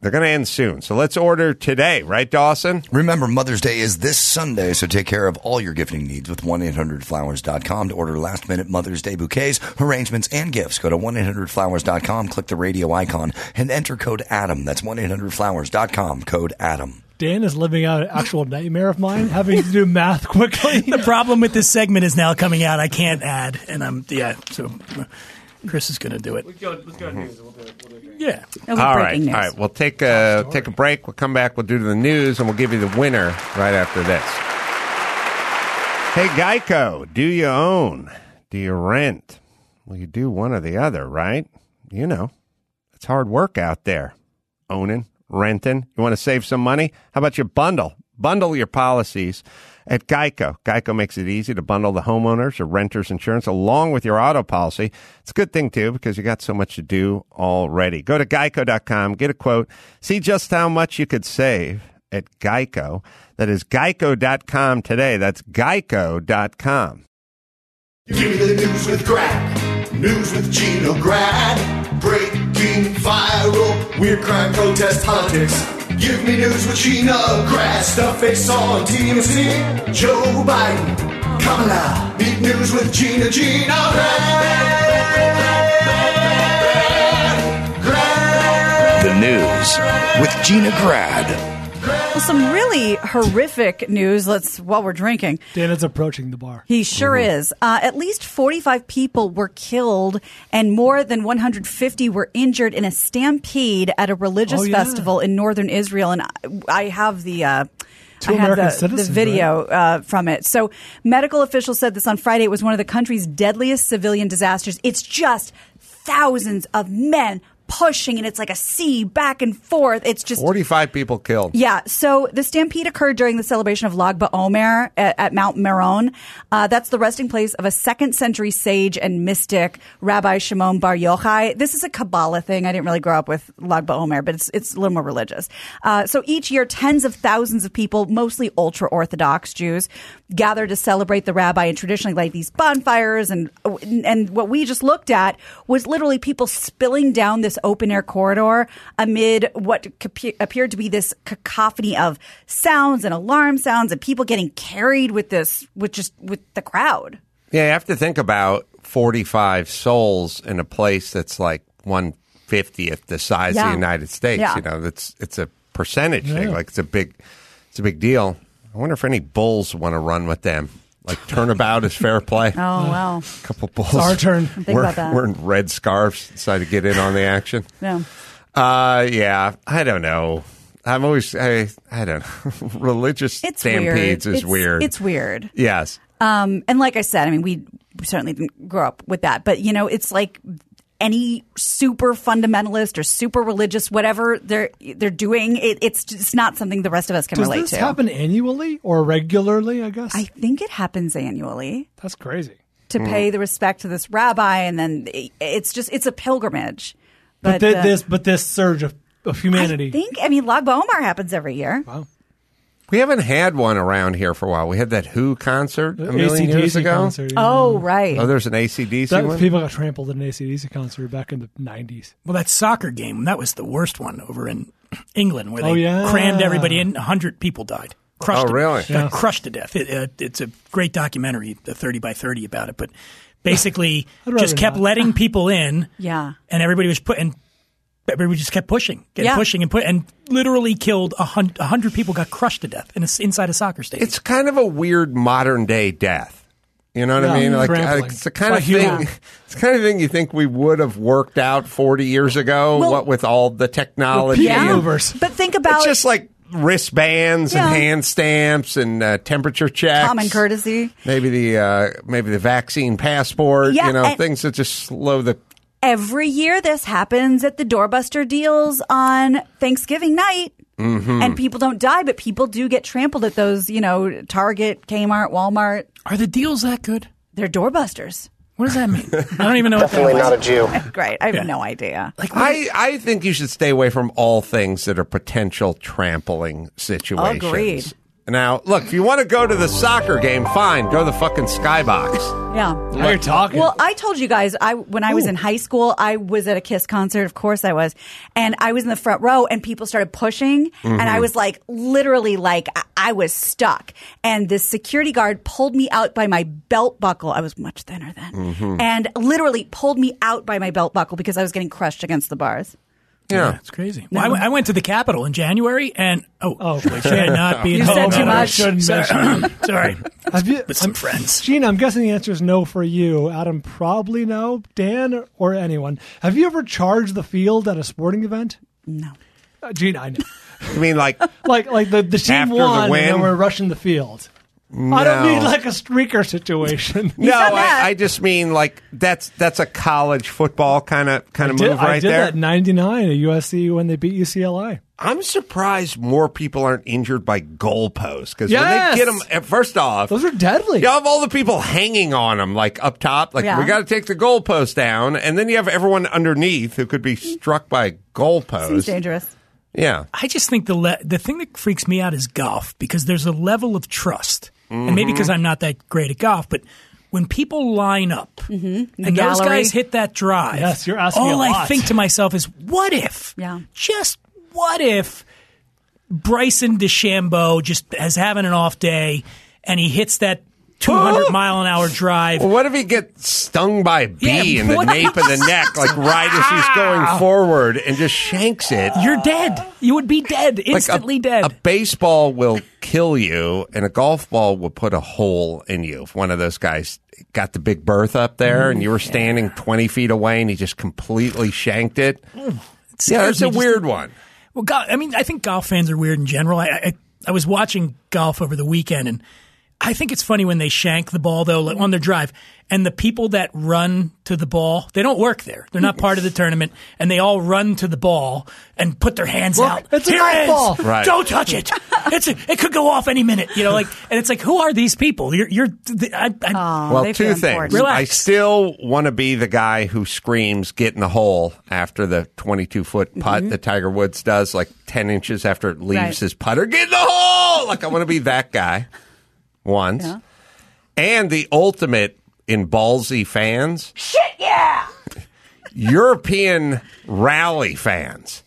they're going to end soon. So let's order today, right, Dawson? Remember, Mother's Day is this Sunday, so take care of all your gifting needs with 1-800-Flowers.com to order last-minute Mother's Day bouquets, arrangements, and gifts. Go to 1-800-Flowers.com, click the radio icon, and enter code ADAM. That's 1-800-Flowers.com, code ADAM. Dan is living out an actual nightmare of mine, having to do math quickly. The problem with this segment is now coming out. I can't add, and I'm yeah. So Chris is going to do it. Yeah. It'll be All right, breaking news. all right. We'll take a take a break. We'll come back. We'll do the news, and we'll give you the winner right after this. Hey, Geico, do you own? Do you rent? Well, you do one or the other, right? You know, it's hard work out there. Owning, renting. You want to save some money? How about you bundle? Bundle your policies at Geico. Geico makes it easy to bundle the homeowners or renters insurance along with your auto policy. It's a good thing too because you got so much to do already. Go to geico.com, get a quote, see just how much you could save at Geico. That is geico.com today. That's geico.com. Give me the news with Grad. News with Gina Grad. Breaking viral. Weird crime, protest, politics. Give me news with Gina Grad. Stuff face on TMZ. Joe Biden. Kamala. Meet news with Gina. Gina. Grad. The news with Gina Grad. Well, some really horrific news. Let's while we're drinking. Dan is approaching the bar. He sure is. Uh, at least 45 people were killed and more than 150 were injured in a stampede at a religious Oh, yeah. festival in northern Israel. And I, I have the. Uh, Two I have American the, citizens, the video uh, from it. So, medical officials said this on Friday. It was one of the country's deadliest civilian disasters. It's just thousands of men pushing, and it's like a sea back and forth. It's just 45 people killed. yeah. So the stampede occurred during the celebration of Lag BaOmer at, at Mount Meron. Uh, that's the resting place of a second century sage and mystic, Rabbi Shimon Bar Yochai. This is a Kabbalah thing. I didn't really grow up with Lag BaOmer, but it's, it's a little more religious. Uh, so each year, tens of thousands of people, mostly ultra Orthodox Jews, gather to celebrate the rabbi and traditionally light these bonfires. And, and what we just looked at was literally people spilling down this open air corridor amid what appeared to be this cacophony of sounds and alarm sounds and people getting carried with this, with just with the crowd. Yeah, you have to think about 45 souls in a place that's like 150th the size of the United States. Yeah. You know, that's it's a percentage thing. Like it's a big it's a big deal. I wonder if any bulls want to run with them. Like turnabout is fair play. Oh, wow. A couple bulls. our turn. Think wearing, about that. wearing red scarves Decided to get in on the action. Yeah. Uh, yeah, I don't know. I'm always I I don't know. Religious It's stampedes weird. is it's, weird. It's weird. yes. Um, and like I said, I mean, we certainly didn't grow up with that, but you know, it's like any super fundamentalist or super religious, whatever they're they're doing, it, it's just not something the rest of us can relate to. Does relate this to. happen annually or regularly? I guess I think it happens annually that's crazy. to pay the respect to this rabbi, and then it- it's just it's a pilgrimage. But, But, thi- uh, this, but this surge of, of humanity. I think I mean Lag BaOmer happens every year. We haven't had one around here for a while. We had that Who concert a million years AC/DC ago. concert. yeah. Oh right. Oh, there's an ACDC That- one. people got trampled in an ACDC concert back in the 90s. Well, that soccer game that was the worst one over in England, where they Oh, yeah. crammed everybody in. hundred people died. Crushed. Oh, to- really? got Yeah. Crushed to death. It, uh, it's a great documentary, the thirty by thirty about it. But basically, just kept not. letting people in. Yeah. and everybody was put and everybody just kept pushing, kept Yeah. pushing and put and literally killed a hun- a hundred people got crushed to death in a, inside a soccer stadium. It's kind of a weird modern day death. You know what I mean? Like trampling. uh, it's the kind By of thing. humor. It's the kind of thing you think we would have worked out forty years ago. Well- what with all the technology? Yeah. and- But think about It's just like wristbands Yeah. and hand stamps and uh, temperature checks. common courtesy. Maybe the uh, maybe the vaccine passport. Yeah, you know, and- things that just slow the. Every year, this happens at the doorbuster deals on Thanksgiving night. Mm-hmm. And people don't die, but people do get trampled at those, you know, Target, Kmart, Walmart. Are the deals that good? They're doorbusters. What does that mean? I don't even know. Definitely what not a Jew. Great. I have Yeah. no idea. Like I, I think you should stay away from all things that are potential trampling situations. Agreed. Now, look, if you want to go to the soccer game, fine. Go to the fucking skybox. Yeah. Now you're talking. Well, I told you guys, I when I was in high school, I was at a Kiss concert. Of course, I was, and I was in the front row, and people started pushing, and I mm-hmm. was like, literally, like I, I was stuck, and this security guard pulled me out by my belt buckle. I was much thinner then, mm-hmm. and literally pulled me out by my belt buckle because I was getting crushed against the bars. Yeah. it's crazy. Well, I, went- to the Capitol in January, and oh, Oh. we should not be. You in said too much. Sorry, mention sorry. Have you, with some I'm- friends. Gene, I'm guessing the answer is no for you. Adam, probably no. Dan or anyone. Have you ever charged the field at a sporting event? No. Uh, Gene, I know. I mean, like, like like the, the team After the won and win? then we're rushing the field. I don't No. mean like a streaker situation. no. I, I just mean like that's that's a college football kind of kind I of did, move I right did there. that '99 at USC when they beat UCLA. I'm surprised more people aren't injured by goalposts because Yes! when they get them, first off, Those are deadly. You have all the people hanging on them, like up top. Like Yeah. we got to take the goalpost down, and then you have everyone underneath who could be struck by Seems goalposts. dangerous. Yeah, I just think the le- the thing that freaks me out is golf because there's a level of trust, and maybe Mm-hmm. because I'm not that great at golf, but when people line up and those guys hit that drive, Yes, you're asking all a I lot. think to myself is, what if? Yeah. Just what if Bryson DeChambeau just is having an off day and he hits that 200 mile an hour drive? Well, what if he gets stung by a bee Yeah, in the nape of the neck, like right as he's going forward, and just shanks it? You're dead. You would be dead, Like instantly a, dead. A baseball will kill you, and a golf ball will put a hole in you. If one of those guys got the big berth up there, and you were standing twenty feet away, and he just completely shanked it. Yeah, scares that's a just- weird one. Well, I mean, I think golf fans are weird in general. I, I I was watching golf over the weekend, and I think it's funny when they shank the ball though like, on their drive, and the people that run to the ball, they don't work there. They're not part of the tournament, and they all run to the ball and put their hands Look, out. it's a Here golf it is. ball. Right. Don't touch it. It's a, it could go off any minute. You know, like, and it's like, who are these people? You're you're. I, I, Oh, Well, two things. Relax. I still want to be the guy who screams "get in the hole" after the 22 foot putt mm-hmm. that Tiger Woods does, like 10 inches after it leaves Right. his putter. Get in the hole! Like I want to be that guy once. Yeah. And the ultimate in ballsy fans. Shit, yeah. European rally fans.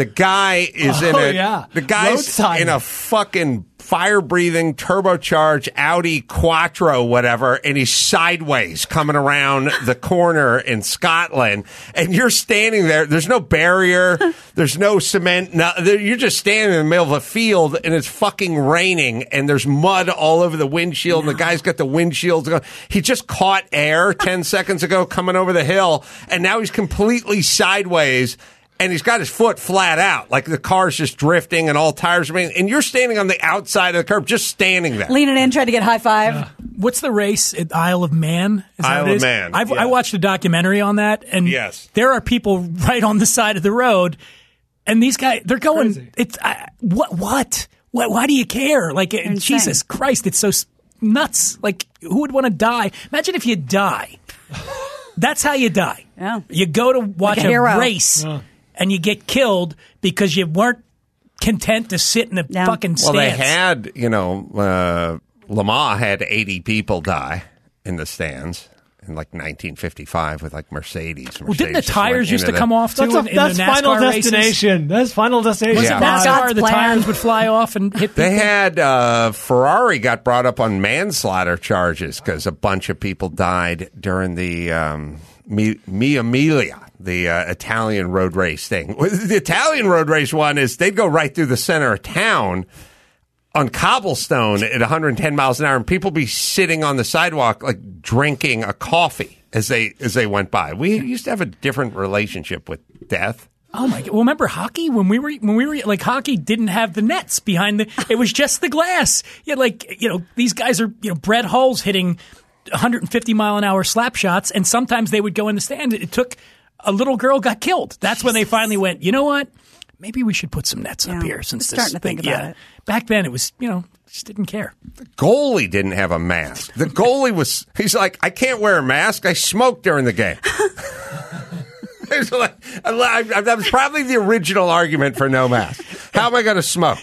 The guy is in Oh, a yeah. the guy's Roadside. in a fucking fire breathing turbocharged Audi Quattro whatever and he's sideways coming around the corner in Scotland. And you're standing there. There's no barrier. There's no cement. No, you're just standing in the middle of a field and it's fucking raining and there's mud all over the windshield and the guy's got the windshield going. He just caught air 10 seconds ago coming over the hill and now he's completely sideways and he's got his foot flat out, like the car's just drifting and all tires are being, and you're standing on the outside of the curb, just standing there. Leaning in, trying to get high five. What's the race at Isle of Man? Is Isle of is? Man, I've, yeah. I watched a documentary on that, and Yes. there are people right on the side of the road, and these guys they're going. Crazy. It's I, what what what? Why do you care? Like insane. Jesus Christ, it's so nuts. Like who would want to die? Imagine if you die. That's how you die. Yeah. You go to watch Like a hero. race, and you get killed because you weren't content to sit in the Yeah. fucking Well, they had, you know, uh, Le Mans had 80 people die in the stands. In like 1955 with like Mercedes. Well, didn't the tires used to into come the- off too That's, a, in, in that's the final races? destination. That's final destination. Wasn't Yeah. NASCAR God's the plan. tires would fly off and hit people? They had uh, Ferrari got brought up on manslaughter charges because a bunch of people died during the um, Mi, Mi Emilia, the uh, Italian road race thing. The Italian road race one is they'd go right through the center of town on cobblestone at 110 miles an hour, and people be sitting on the sidewalk like drinking a coffee as they as they went by. We used to have a different relationship with death. Oh my god! Well, remember hockey when we were when we were like hockey didn't have the nets behind the. It was just the glass. Yeah, like you know these guys are you know Brett Hull's hitting 150 mile an hour slap shots, and sometimes they would go in the stand. It took a little girl got killed. That's when they finally went. You know what? Maybe we should put some nets up here since this starting to thing. think about yeah, it. back then it was you know just didn't care. The goalie didn't have a mask. The goalie was, he's like, I can't wear a mask. I smoked during the game. It's like, I- I- that was probably the original argument for no mask. How am I going to smoke?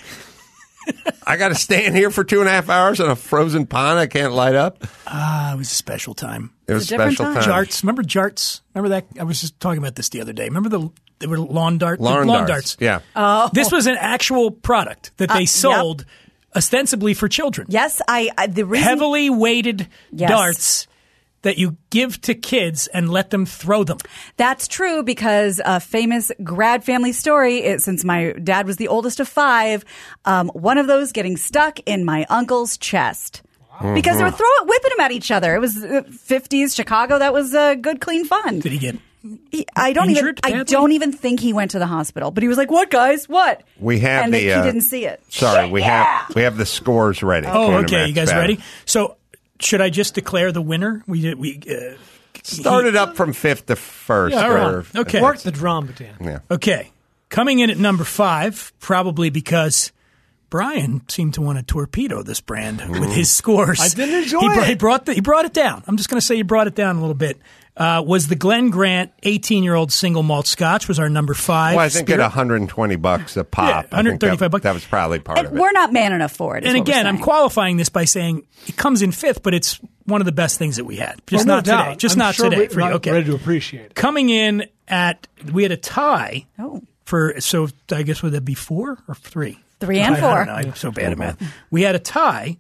I got to stand here for two and a half hours in a frozen pond I can't light up. Ah, it was a special time. It was a different special time. time. Jarts, remember jarts? Remember that? I was just talking about this the other day. Remember the they were lawn darts. Lawn, lawn darts. darts. Yeah. Oh. This was an actual product that Uh, they yep. sold ostensibly for children. Yes, I, I the reason Heavily weighted Yes. darts that you give to kids and let them throw them. That's true because a famous Grad family story, is, since my dad was the oldest of five, um, one of those getting stuck in my uncle's chest. Because they were throwing, whipping them at each other. It was uh, 50s Chicago. That was uh, good, clean fun. Did he get? He- I don't Injured even. I don't even think he went to the hospital. But he was like, "What, guys? What?" We have and the. they- uh, he didn't see it. Sorry, we have we have the scores ready. Oh, okay. You guys battle. ready? So, should I just declare the winner? We did. We uh, Started up from fifth to first. Yeah, all right. or- Okay. Work the drum, Dan. Yeah. Okay. Coming in at number five, probably because Brian seemed to want to torpedo this brand with his scores. I didn't enjoy he, it. He brought, the, he brought it down. I'm just going to say he brought it down a little bit. Uh, was the Glen Grant 18 year old single malt scotch was our number five. Well, I think at spirit. 120 bucks a pop. Yeah, 135 that, bucks. That was probably part And of it. we're not man enough for it. And again, I'm qualifying this by saying it comes in fifth, but it's one of the best things that we had. Just Well, not doubt. today. Just I'm not sure today. we're For you. not Okay. ready to appreciate it. Coming in at, we had a tie Oh. for, so I guess would that be four or three? Three and I- I four. don't know. I'm so bad at math. We had a tie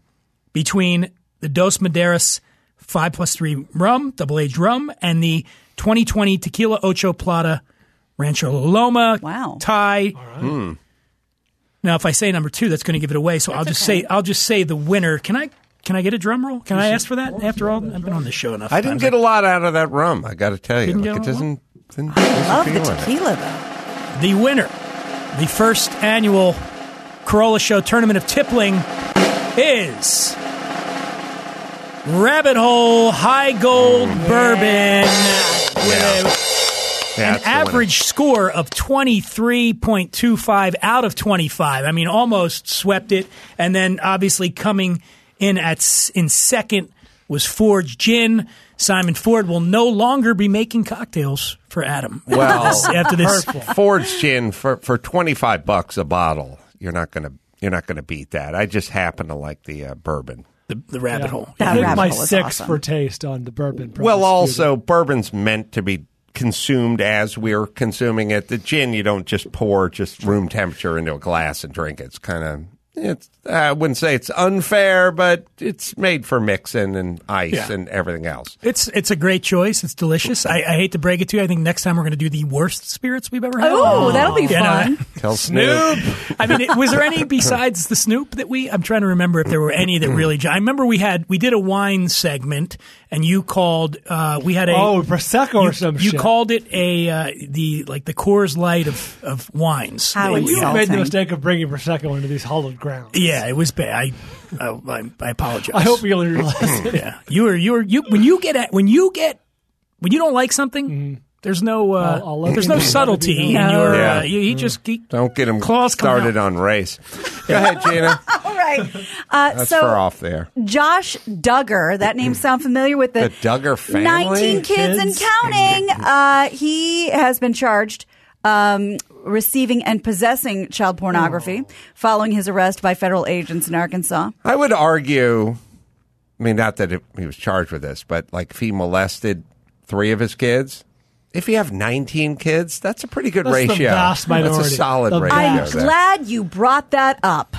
between the Dos Maderas 5 plus 3 rum, double aged rum, and the 2020 Tequila Ocho Plata Rancho Loma Wow. tie. Hmm. Now, if I say number two, that's going to give it away. So I'll just say I'll just say the winner. Can I can I get a drum roll? Can I ask for that? After all, I've been on this show enough. I didn't times. get a lot out of that rum. I got to tell you, Didn't Like, get it doesn't. didn't- I love the feel it. tequila though. The winner, the first annual Carolla Show Tournament of Tippling is Rabbit Hole Heigold mm. Bourbon with Yeah, an it's the winner. average score of 23.25 out of 25. I mean, almost swept it. And then obviously coming in at in second was Ford's Gin. Simon Ford will no longer be making cocktails for Adam. Well, after this, Ford's gin for for 25 bucks a bottle. You're not gonna you're not gonna beat that. I just happen to like the uh, bourbon. the, the rabbit hole. That rabbit my hole is six awesome. for taste on the bourbon. Well, also it. bourbon's meant to be consumed as we're consuming it. The gin you don't just pour just room temperature into a glass and drink it. It's kind of it's I wouldn't say it's unfair, but it's made for mixing and ice Yeah. and everything else. It's it's a great choice. It's delicious. I, I hate to break it to you. I think next time we're going to do the worst spirits we've ever had. Oh, that'll be Yeah, no, fun. Tell Snoop. I mean, it, was there any besides the Snoop that we? I'm trying to remember if there were any that really. I remember we had we did a wine segment, and you called. Uh, we had a Oh, prosecco you, or some You shit. called it a uh, the like the Coors Light of of wines. How That You made the mistake of bringing prosecco into these hollowed grounds. yeah, it was bad. I I, I, I apologize. I hope you'll realize it. Yeah, you were you were you when you get at when you get when you don't like something. There's no uh, I'll- I'll there's no subtlety in No. your. Yeah. Uh, you, he just he, Don't get him Claws started on race. Go ahead, Gina. All right. Uh, That's so for off there. Josh Duggar, that name sound familiar with the, The Duggar family? 19 kids, and counting. Uh, he has been charged um, receiving and possessing child pornography following his arrest by federal agents in Arkansas. I would argue I mean, not that it, he was charged with this, but like if he molested three of his kids, if you have 19 kids, that's a pretty good That's the ratio. vast That's a solid The ratio. I'm there. glad you brought that up.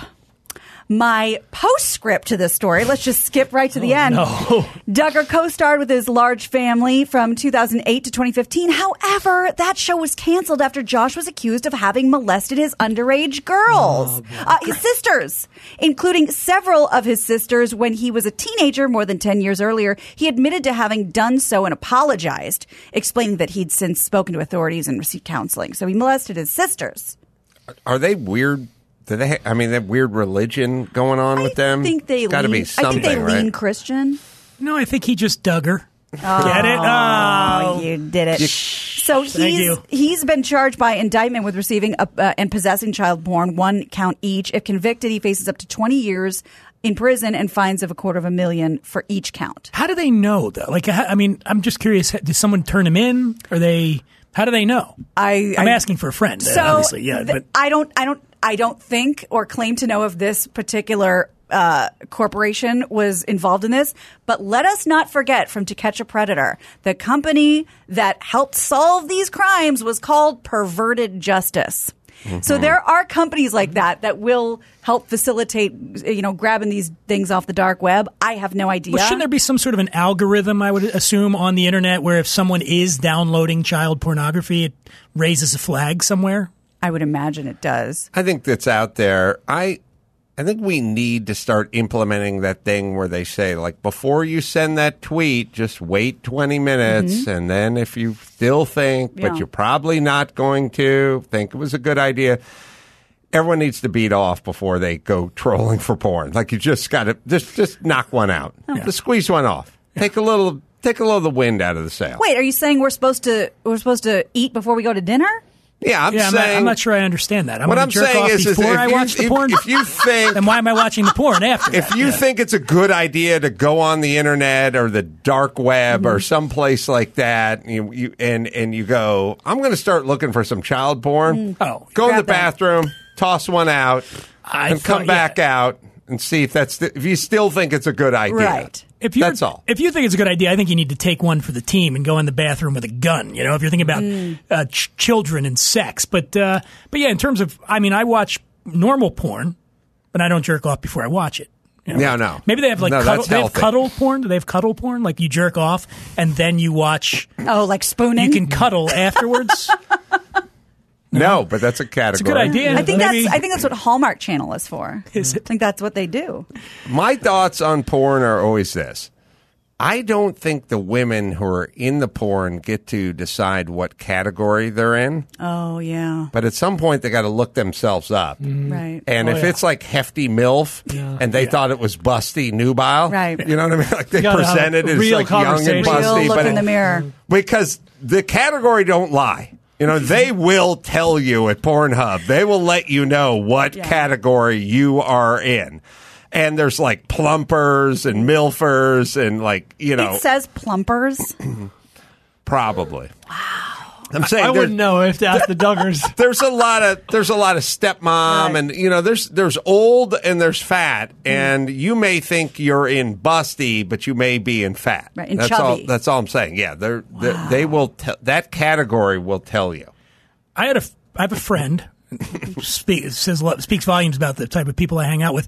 My postscript to this story, let's just skip right to the end. Duggar co starred with his large family from 2008 to 2015. However, that show was canceled after Josh was accused of having molested his underage girls, uh, his sisters, including several of his sisters when he was a teenager more than 10 years earlier. He admitted to having done so and apologized, explaining that he'd since spoken to authorities and received counseling. So he molested his sisters. Are they weird? Do they? Ha- I mean, they have weird religion going on with them. I think they got to be something, I think they right? lean Christian. No, I think he just dug her. Get it? Oh, you did it. So he's he's been charged by indictment with receiving a, uh, and possessing child porn, one count each. If convicted, he faces up to twenty years in prison and fines of a quarter of a million for each count. How do they know though? Like, I I mean, I'm just curious. Did someone turn him in? Are they? How do they know? I I'm I- asking for a friend. So obviously, yeah. th- but I don't I don't I don't think or claim to know if this particular uh, corporation was involved in this. But let us not forget from To Catch a Predator, the company that helped solve these crimes was called Perverted Justice. So there are companies like that that will help facilitate, you know, grabbing these things off the dark web. I have no idea. Well, shouldn't there be some sort of an algorithm? I would assume on the internet where if someone is downloading child pornography, it raises a flag somewhere. I would imagine it does. I think that's out there. I I think we need to start implementing that thing where they say like before you send that tweet, just wait 20 minutes mm-hmm. and then if you still think Yeah. but you're probably not going to think it was a good idea, everyone needs to beat off before they go trolling for porn. Like you just got to just just knock one out. Oh. Just squeeze one off. Take a little take a little of the wind out of the sail. Wait, are you saying we're supposed to we're supposed to eat before we go to dinner? Yeah, I'm yeah, I'm not, saying I'm not sure I understand that. I'm What I'm saying is- is before if I you- watch the if- porn. if you think- then why am I watching the porn after? if that? you Yeah. think it's a good idea to go on the internet or the dark web Mm-hmm. or someplace like that, you, you and and you go, I'm going to start looking for some child porn. Oh, go in the that. bathroom, toss one out, I and come back yeah. out and see if that's the, if you still think it's a good idea. Right. If you That's all. If you think it's a good idea, I think you need to take one for the team and go in the bathroom with a gun. You know, if you're thinking about Mm. uh, ch- children and sex. But uh, but yeah, in terms of, I mean, I watch normal porn, but I don't jerk off before I watch it. You know, Yeah, like- no. Maybe they have like No, cuddle, they have cuddle porn. Do they have cuddle porn? Like you jerk off and then you watch. Oh, like spooning. You can cuddle afterwards. No, but that's a category. It's a good idea. I think Maybe- that's I think that's what Hallmark Channel is for. Is it? I think that's what they do. My thoughts on porn are always this. I don't think the women who are in the porn get to decide what category they're in, Oh yeah, but at some point they got to look themselves up. Mm-hmm. right. And Oh, if yeah. it's like hefty MILF and they thought it was busty nubile, Right. you know what I mean? Like they gotta have presented it as real like young and conversation. busty, Real look but in it- the mirror. because the category don't lie. You know, they will tell you at Pornhub. They will let you know what Yeah. category you are in. And there's like plumpers and milfers and like, you know, It says plumpers. probably. Wow. I'm saying I wouldn't know if to ask the Duggars. there's a lot of there's a lot of stepmom Right. and you know there's there's old and there's fat mm-hmm. and you may think you're in busty but you may be in fat Right, in that's all that's all I'm saying yeah they're, they they will tell that category will tell you I had a I have a friend who speak, says speaks volumes about the type of people I hang out with,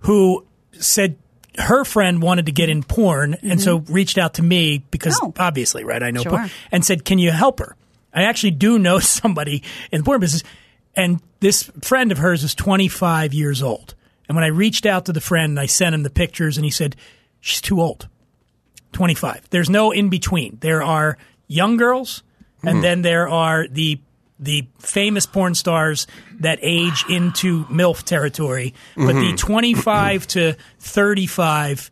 who said her friend wanted to get in porn and mm-hmm. so reached out to me because Oh. obviously right I know Sure. porn and said can you help her? I actually do know somebody in the porn business and this friend of hers is 25 years old. And when I reached out to the friend and I sent him the pictures and he said she's too old. 25. There's no in between. There are young girls, and hmm. then there are the the famous porn stars that age into MILF territory. But the mm-hmm. 25 to 35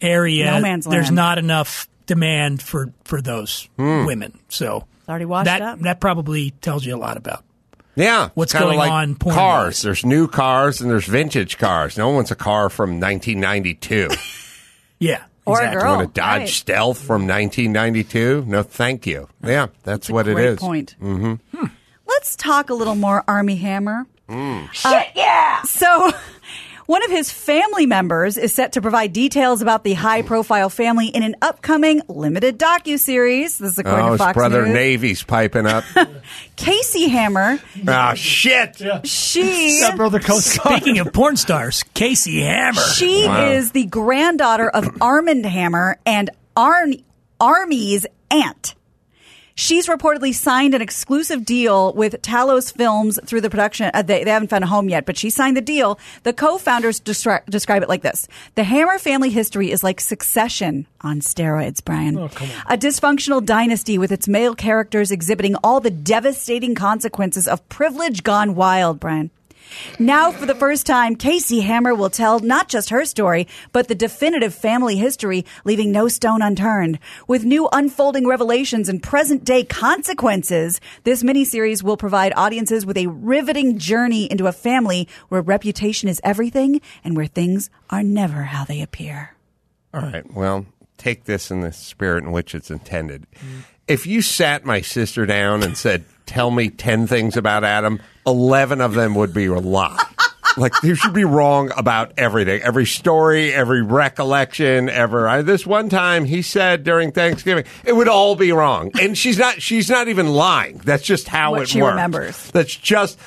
area, No there's land. not enough demand for for those hmm. women. So It's already washed that up. that probably tells you a lot about. yeah What's going like on porn-wise. cars there's new cars and there's vintage cars no one wants a car from 1992 Yeah. Or a exactly. girl. want a Dodge right. Stealth from 1992 no thank you yeah that's, what it Great is point. Mm-hmm. Hmm. Let's talk a little more Armie Hammer. Hmm. Uh, Shit, yeah. So, One of his family members is set to provide details about the high-profile family in an upcoming limited docu-series. This is according Oh, to his Fox brother News. Navy's piping up. Casey Hammer. Ah, shit. She That brother co-star. Speaking of porn stars, Casey Hammer. She Wow. is the granddaughter of Armand Hammer and Arn- Armie's aunt. She's reportedly signed an exclusive deal with Talos Films through the production. Uh, they, they haven't found a home yet, but she signed the deal. The co-founders descri- describe it like this: The Hammer family history is like Succession on steroids, Brian. Oh. A dysfunctional dynasty with its male characters exhibiting all the devastating consequences of privilege gone wild, Brian. Now, for the first time, Casey Hammer will tell not just her story, but the definitive family history, leaving no stone unturned. With new unfolding revelations and present day consequences, this miniseries will provide audiences with a riveting journey into a family where reputation is everything and where things are never how they appear. All right. Well, take this in the spirit in which it's intended. Mm. If you sat my sister down and said, "Tell me ten things about Adam," eleven of them would be a lie. like you should be wrong about everything, every story, every recollection, ever. I, this one time he said during Thanksgiving, it would all be wrong, and she's not. She's not even lying. That's just how What it she works. remembers. That's just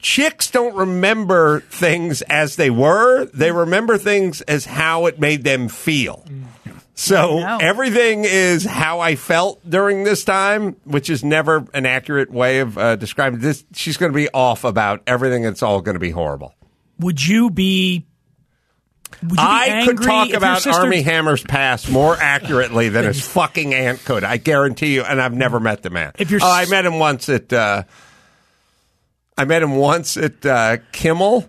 chicks don't remember things as they were. They remember things as how it made them feel. Mm. So everything is how I felt during this time, which is never an accurate way of uh, describing this. She's going to be off about everything. It's all going to be horrible. Would you be? Would you be I could angry talk if your about sister- Armie Hammer's past more accurately than his fucking aunt could. I guarantee you. And I've never met the man. If you're oh, I s- met him once at. Uh, I met him once at uh, Kimmel,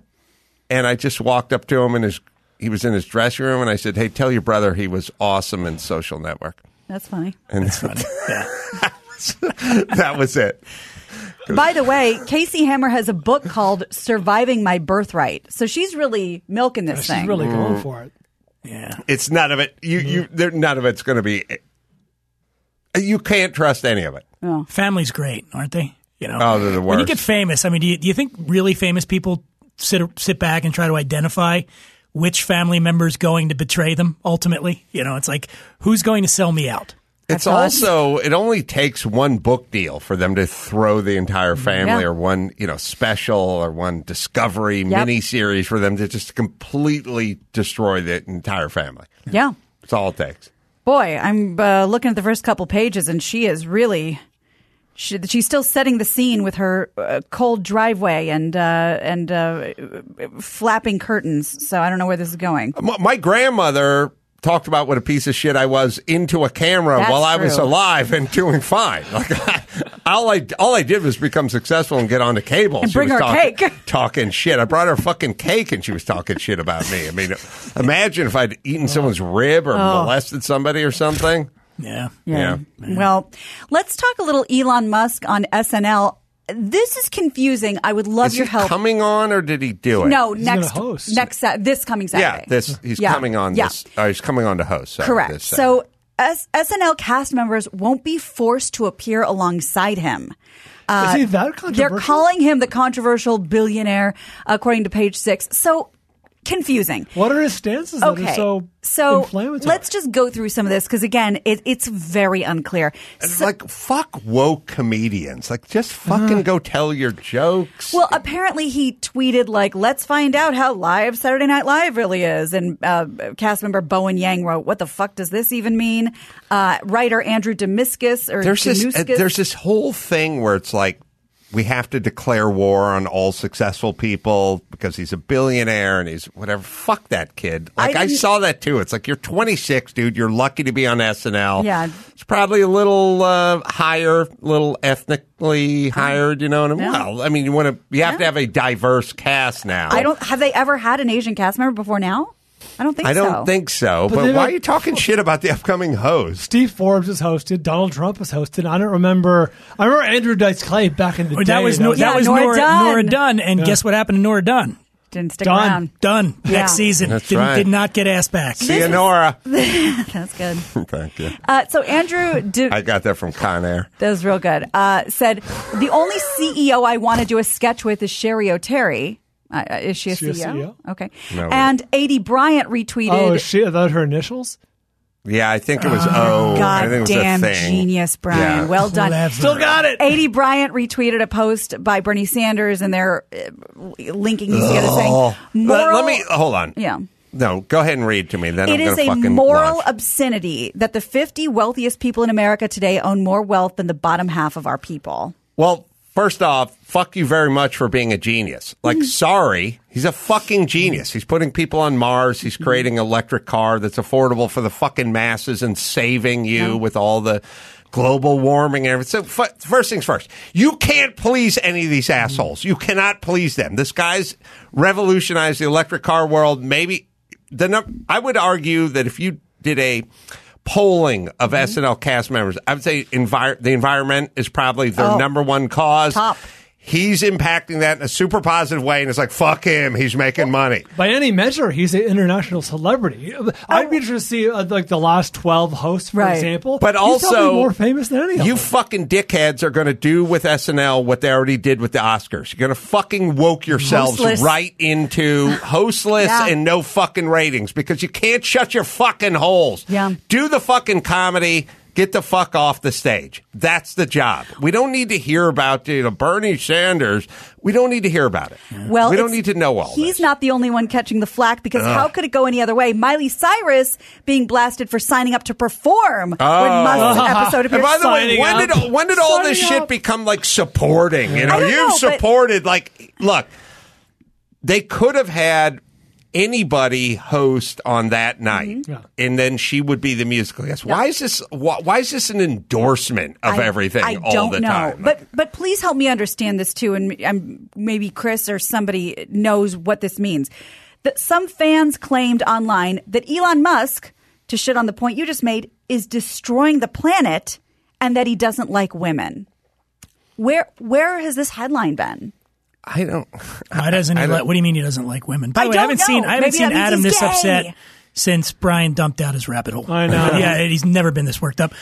and I just walked up to him and his. He was in his dressing room, and I said, "Hey, tell your brother he was awesome in Social Network." That's funny. And that was it. By the way, Casey Hammer has a book called Surviving My Birthright. So she's really milking this She's thing. really Mm. going for it. Yeah. It's none of it. You, you, there, none of it's going to be. You can't trust any of it. Family's great, aren't they? You know, Oh, they're the worst. When you get famous, I mean, do you, do you think really famous people sit sit back and try to identify which family member is going to betray them? Ultimately, you know, it's like who's going to sell me out? It's thought- also it only takes one book deal for them to throw the entire family, Yeah. or one you know special, or one discovery Yep. mini series for them to just completely destroy the entire family. Yeah. it's all it takes. Boy, I'm uh, looking at the first couple pages, and she is really. She, she's still setting the scene with her uh, cold driveway and uh, and uh, flapping curtains. So I don't know where this is going. My, my grandmother talked about what a piece of shit I was into a camera That's while I was alive and doing fine. Like I, all I all I did was become successful and get on the cable. And She bring was her talking, cake. talking shit. I brought her fucking cake and she was talking shit about me. I mean, imagine if I'd eaten someone's rib or Oh. molested somebody or something. Yeah. Yeah. Well, let's talk a little Elon Musk on SNL. This is confusing. I would love Is your he help. coming on or did he do it? no, He's next host. next Sa- this coming Saturday. Yeah, this he's Yeah. coming on Yeah. this. Uh, he's coming on to host. sorry, Correct. this So S- SNL cast members won't be forced to appear alongside him. Is he that controversial? They're calling him the controversial billionaire, according to page six. So confusing. What are his stances that Okay, are so, so inflammatory? let's just go through some of this because again, it, it's very unclear. And So- like fuck woke comedians. Like just fucking go tell your jokes. Well, apparently he tweeted like, "Let's find out how live Saturday Night Live really is." And uh, cast member Bowen Yang wrote, "What the fuck does this even mean?" Uh, writer Andrew Dismukes or there's this uh, there's this whole thing where it's like we have to declare war on all successful people because he's a billionaire and he's whatever. Fuck that kid. Like I, didn't- saw that too. It's like you're 26, dude. You're lucky to be on SNL. Yeah. it's probably a little uh, higher, little ethnically hired. You know, and Yeah. well, I mean, you want to you have to have a diverse cast now. I don't. Have they ever had an Asian cast member before now? I don't think. So. I don't so. think so. But But, why are you talking shit about the upcoming host? Steve Forbes has hosted. Donald Trump has hosted. I don't remember. I remember Andrew Dice Clay back in the Or day. that was no, was- that Yeah, was Nora Nora, Dunn. Nora Dunn, and Yeah. guess what happened to Nora Dunn? Didn't stick Done. around. Done Yeah. next season. That's Didn't, right. Did not get asked back. See you, Nora. That's good. Thank you. Uh, so Andrew, De- I got that from Con Air. that was real good. Uh, said the only CEO I want to do a sketch with is Sherry O'Terry. Uh, uh, is she a She a CEO? CEO? Okay. No. and Aidy Bryant retweeted. Oh, is she? Are that her initials? Yeah, I think it was. oh, I think it was a Goddamn thing. genius, Brian. Yeah. Well done. Clever. Still got it. Aidy Bryant retweeted a post by Bernie Sanders, and they're uh, linking these together, saying, Let, moral, let me hold on. Yeah. No, go ahead and read to me. Then It I'm is going to a fucking moral launch. obscenity that the 50 wealthiest people in America today own more wealth than the bottom half of our people. Well, first off, fuck you very much for being a genius. Like, mm. sorry, he's a fucking genius. He's putting people on Mars. He's mm. creating an electric car that's affordable for the fucking masses and saving you with all the global warming and everything. So, f- first things first, you can't please any of these assholes. You cannot please them. This guy's revolutionized the electric car world. Maybe the num- I would argue that if you did a polling of Mm-hmm. SNL cast members, I would say envir- the environment is probably their Oh. number one cause. Top. He's impacting that in a super positive way, and it's like fuck him. He's making money. By any measure, he's an international celebrity. I'd be interested to see uh, like the last twelve hosts, for Right. example. But He's probably also, more famous than any of you them. fucking dickheads are going to do with SNL what they already did with the Oscars. You're going to fucking woke yourselves Hostless. right into hostless Yeah. and no fucking ratings because you can't shut your fucking holes. Yeah. Do the fucking comedy. Get the fuck off the stage. That's the job. We don't need to hear about you know, Bernie Sanders. We don't need to hear about it. Well, we don't need to know all He's this. not the only one catching the flack because how could it go any other way? Miley Cyrus being blasted for signing up to perform when oh. Musk's episode And by the way, when up. did when did all this shit up. become like supporting? You know, you've know, supported like look, they could have had anybody host on that night, Mm-hmm. Yeah. and then she would be the musical guest. Why is this? Why, why is this an endorsement of I- everything I all don't the know, time? but but please help me understand this too, and um, maybe Chris or somebody knows what this means. That some fans claimed online that Elon Musk, to shit on the point you just made, is destroying the planet, and that he doesn't like women. Where where has this headline been? I don't. Why doesn't he? Like, what do you mean he doesn't like women? By I the way, I don't haven't seen. I haven't Maybe seen that Adam this gay. upset since Brian dumped out his rabbit hole. I know. yeah, he's never been this worked up.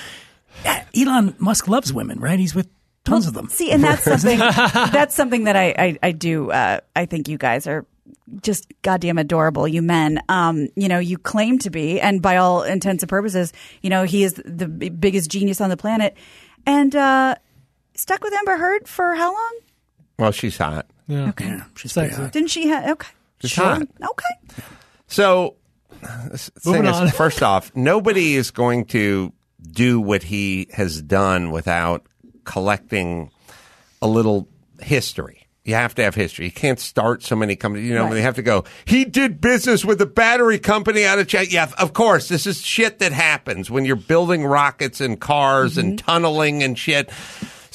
Elon Musk loves women, right? He's with tons of them. See, and that's something that's something that I I, I do. Uh, I think you guys are just goddamn adorable, you men. Um, you know, you claim to be, and by all intents and purposes, you know, he is the b- biggest genius on the planet, and uh, stuck with Amber Heard for how long? Well, she's hot. Yeah. Okay, Yeah, she's pretty Sexy. hot. didn't she have? Okay, She's sure. hot. Okay, So, the Moving thing is, on. first off, nobody is going to do what he has done without collecting a little history. You have to have history. You can't start so many companies. You know, Right. they have to go. He did business with a battery company out of China. Yeah, of course. This is shit that happens when you're building rockets and cars and Mm-hmm. tunneling and shit.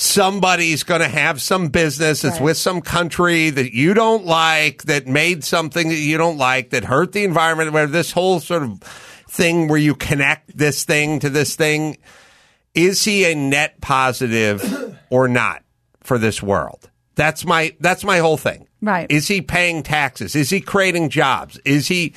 Somebody's going to have some business that's Right. with some country that you don't like, that made something that you don't like, that hurt the environment, where this whole sort of thing where you connect this thing to this thing. Is he a net positive or not for this world? That's my that's my whole thing. Right. Is he paying taxes? Is he creating jobs? Is he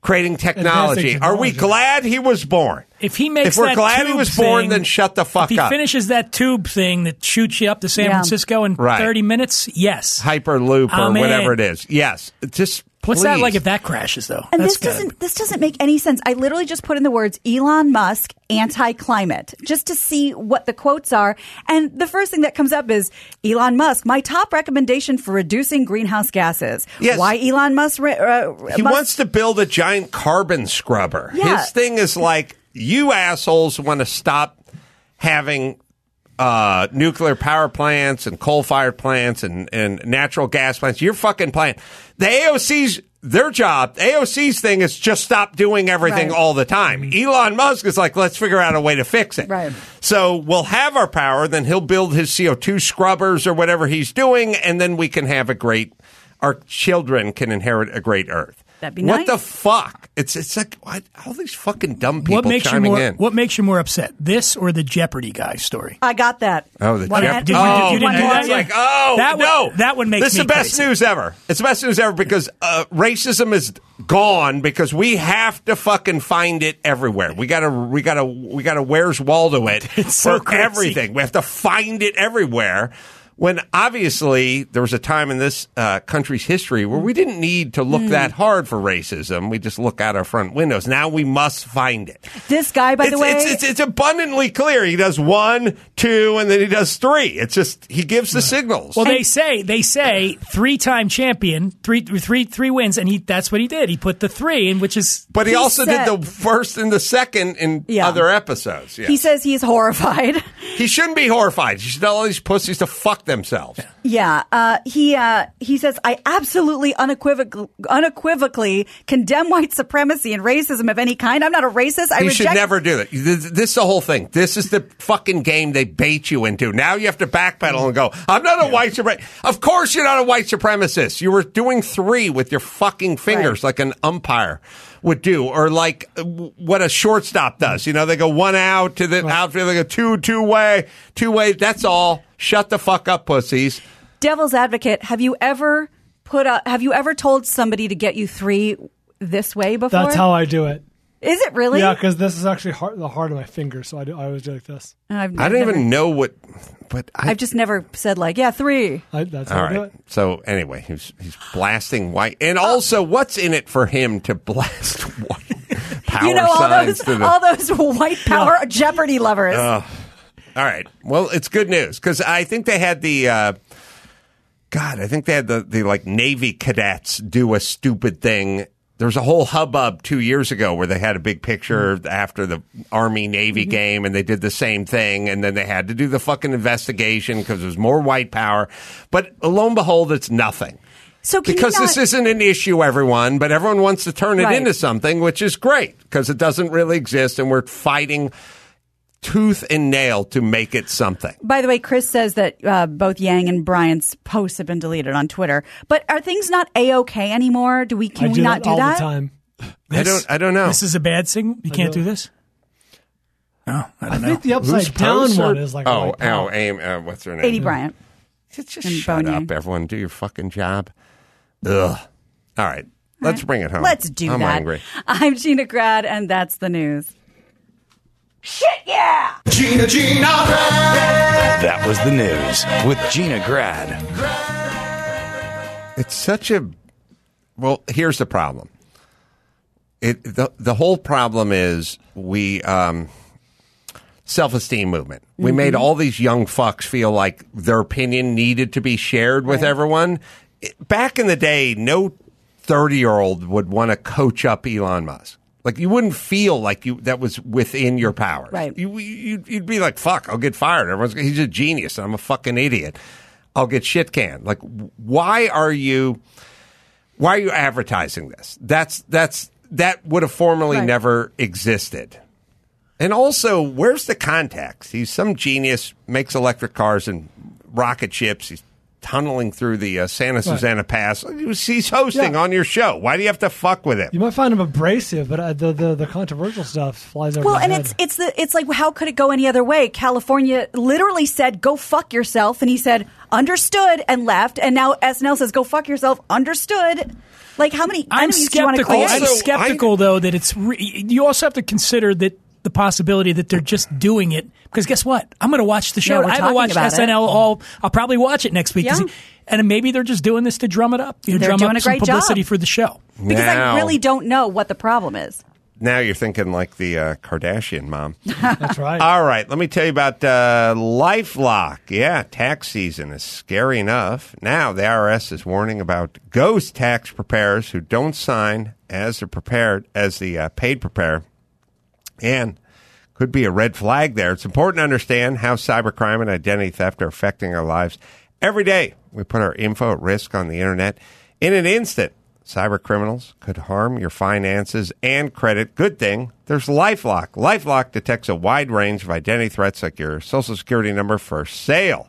creating technology? Advancing Are we glad he was born? If he makes If we're that glad he was born, thing- then shut the fuck if he up. finishes that tube thing that shoots you up to San Yeah. Francisco in Right. 30 minutes, yes. Hyperloop or I'm in. whatever it is. Yes. Just What's that like if that crashes though? and That's this good. doesn't this doesn't make any sense. I literally just put in the words Elon Musk anti-climate just to see what the quotes are, and the first thing that comes up is Elon Musk. My top recommendation for reducing greenhouse gases. Yes. Why Elon Musk? re- Uh, He Musk- wants to build a giant carbon scrubber. Yeah. His thing is like, you assholes want to stop having uh, nuclear power plants and coal fired plants and, and natural gas plants. Your fucking plant. The AOC's, their job, AOC's thing is just stop doing everything Right. all the time. Elon Musk is like, let's figure out a way to fix it. Right. So we'll have our power, then he'll build his CO2 scrubbers or whatever he's doing, and then we can have a great, our children can inherit a great earth. That'd be what nice. the fuck? It's it's like what, all these fucking dumb people what makes you chiming more in. What makes you more upset? This or the Jeopardy guy story? I got that. Oh, the One Jep- Did you- oh, you didn't do that's that yet? like oh That one- no, that one makes this is the best crazy. news ever. It's the best news ever because uh, racism is gone because we have to fucking find it everywhere. We gotta we gotta we gotta where's Waldo it It's so for crazy. everything. We have to find it everywhere. When obviously there was a time in this uh, country's history where we didn't need to look that hard for racism. We just look out our front windows. Now we must find it. This guy, by it's, the way, it's, it's, it's abundantly clear. He does one, two, and then he does three. It's just he gives the signals. Well, they say they say three time champion, three three three wins, and he that's what he did. He put the three in, which is but he, he also said- did the first and the second in Yeah. other episodes. Yeah. he says he's horrified. he shouldn't be horrified. You should tell all these pussies to fuck themselves. Yeah, uh, he uh, he says I absolutely unequivocal, unequivocally condemn white supremacy and racism of any kind. I'm not a racist. I reject. should never do that. This, this is the whole thing. This is the fucking game they bait you into. Now you have to backpedal and go, I'm not a white supremacist. Of course you're not a white supremacist. You were doing three with your fucking fingers like an umpire would do, or like uh, what a shortstop does. You know, they go one out to the outfield, they go two, two way, two way. That's all. Shut the fuck up, pussies. Devil's advocate. Have you ever put a? Have you ever told somebody to get you three this way before? That's how I do it. Is it really? Yeah, because this is actually hard, the heart of my finger, so I, do, I always do like this. I've, I don't even know what, but I, I've just never said like, yeah, three. I, that's All how I do it. So anyway, he's he's blasting white, and also, what's in it for him to blast white power you know all those to the? all those white power Jeopardy lovers. All right. Well, it's good news because I think they had the. Uh, God, I think they had the, the like Navy cadets do a stupid thing. There was a whole hubbub two years ago where they had a big picture Mm-hmm. after the Army Navy game and they did the same thing. And then they had to do the fucking investigation because there was more white power. But lo and behold, it's nothing. so Because not, this isn't an issue, everyone, but everyone wants to turn it Right. into something, which is great because it doesn't really exist, and we're fighting tooth and nail to make it something. By the way, Chris says that uh, both Yang and Bryant's posts have been deleted on Twitter. But are things not a okay anymore? Do we can I we do not that do all that? the time. I don't. I don't know. This is a bad signal. You can't do. do this. No, I I don't know. think the upside Whose down one is like oh, white oh, aim. Uh, what's her name? Aidy Bryant. Just and shut Bone up, everyone. Do your fucking job. Ugh. All right. Let's bring it home. Let's do I'm that. angry. I'm Gina Grad, and that's the news. Gina, Gina, Grad. That was the news with Gina Grad. It's such a well. Here's the problem. It the the whole problem is we um, self esteem movement. We made all these young fucks feel like their opinion needed to be shared with everyone. Back in the day, no thirty year old would want to coach up Elon Musk. Like you wouldn't feel like you that was within your power. Right. You, you you'd be like, "Fuck, I'll get fired." Everyone's he's a genius. I'm a fucking idiot. I'll get shit canned. Like, why are you? Why are you advertising this? That's that's that would have formerly Right. never existed. And also, where's the context? He's some genius, makes electric cars and rocket ships. He's tunneling through the uh, Santa Susana Pass. He's hosting Yeah. on your show. Why do you have to fuck with him? You might find him abrasive, but uh, the, the the controversial stuff flies over. Well, and head. it's it's the it's like how could it go any other way? California literally said go fuck yourself, and he said understood and left. And now SNL says go fuck yourself, understood. Like how many I'm enemies do you want to skeptical. I'm Also, skeptical though that it's. Re- you also have to consider that the possibility that they're just doing it because guess what? I'm going to watch the show. Yeah, I haven't talking watched about it. SNL all. I'll probably watch it next week. Yeah. and maybe they're just doing this to drum it up. You know, They're drum doing up a some great publicity job. for the show. because Now- I really don't know what the problem is. Now you're thinking like the uh, Kardashian mom. That's right. All right, let me tell you about uh, LifeLock. Yeah, tax season is scary enough. Now the IRS is warning about ghost tax preparers who don't sign as they're prepared as the uh, paid preparer, and could be a red flag there. It's important to understand how cybercrime and identity theft are affecting our lives every day. We put our info at risk on the internet in an instant. Cybercriminals could harm your finances and credit. Good thing there's LifeLock. LifeLock detects a wide range of identity threats like your social security number for sale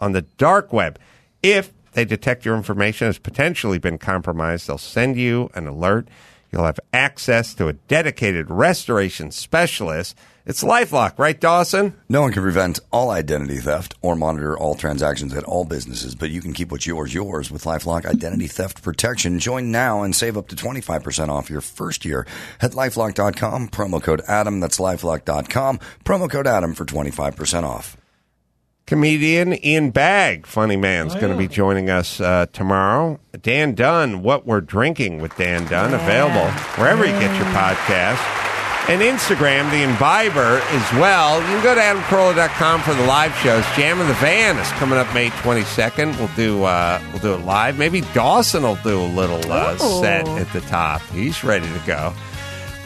on the dark web. If they detect your information has potentially been compromised, they'll send you an alert. You'll have access to a dedicated restoration specialist. It's LifeLock, right, Dawson? No one can prevent all identity theft or monitor all transactions at all businesses, but you can keep what's yours yours with LifeLock Identity Theft Protection. Join now and save up to 25% off your first year at lifelock.com. Promo code Adam. That's lifelock.com. Promo code Adam for 25% off. Comedian Ian Bagg, funny man's going to be joining us uh, tomorrow. Dan Dunn, What We're Drinking with Dan Dunn, available wherever you get your podcast. And Instagram, The Imbiber, as well. You can go to adamcarolla.com for the live shows. Jam in the Van is coming up May 22nd. We'll do uh, we'll do it live. Maybe Dawson will do a little uh, set at the top. He's ready to go.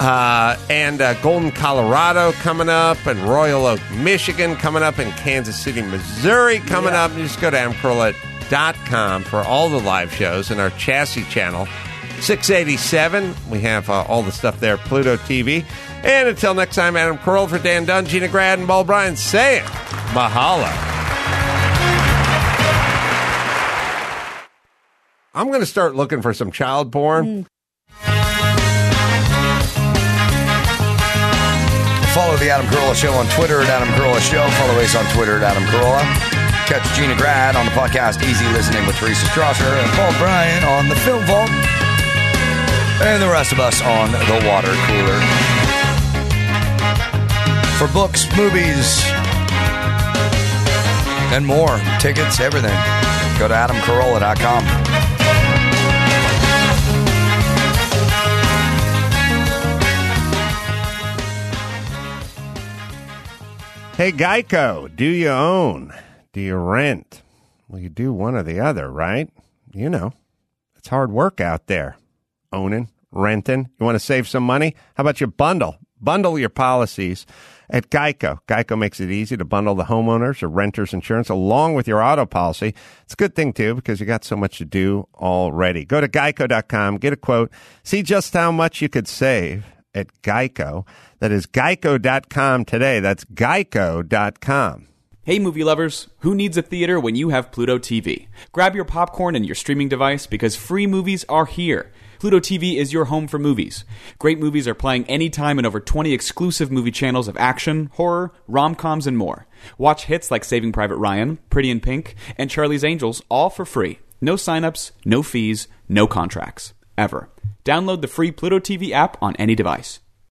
Uh, and uh, Golden, Colorado coming up, and Royal Oak, Michigan coming up, and Kansas City, Missouri coming up. You just go to adamcarolla.com for all the live shows and our chassis channel. 687. We have uh, all the stuff there, Pluto TV. And until next time, Adam Carolla for Dan Dunn, Gina Grad, and Bald Bryan saying mahalo. I'm going to start looking for some child porn. Follow the Adam Carolla Show on Twitter at Adam Carolla Show. Follow us on Twitter at Adam Carolla. Catch Gina Grad on the podcast Easy Listening with Teresa Strasser and Bald Bryan on the Film Vault. And the rest of us on the water cooler. For books, movies, and more, tickets, everything, go to adamcarolla.com. Hey, Geico, do you own? Do you rent? Well, you do one or the other, right? You know, it's hard work out there. Owning, renting. You want to save some money? How about you bundle? Bundle your policies at Geico. Geico makes it easy to bundle the homeowners or renters insurance along with your auto policy. It's a good thing, too, because you got so much to do already. Go to geico.com, get a quote, see just how much you could save at Geico. That is geico.com today. That's geico.com. Hey, movie lovers, who needs a theater when you have Pluto TV? Grab your popcorn and your streaming device because free movies are here. Pluto TV is your home for movies. Great movies are playing anytime in over 20 exclusive movie channels of action, horror, rom coms, and more. Watch hits like Saving Private Ryan, Pretty in Pink, and Charlie's Angels all for free. No signups, no fees, no contracts. Ever. Download the free Pluto TV app on any device.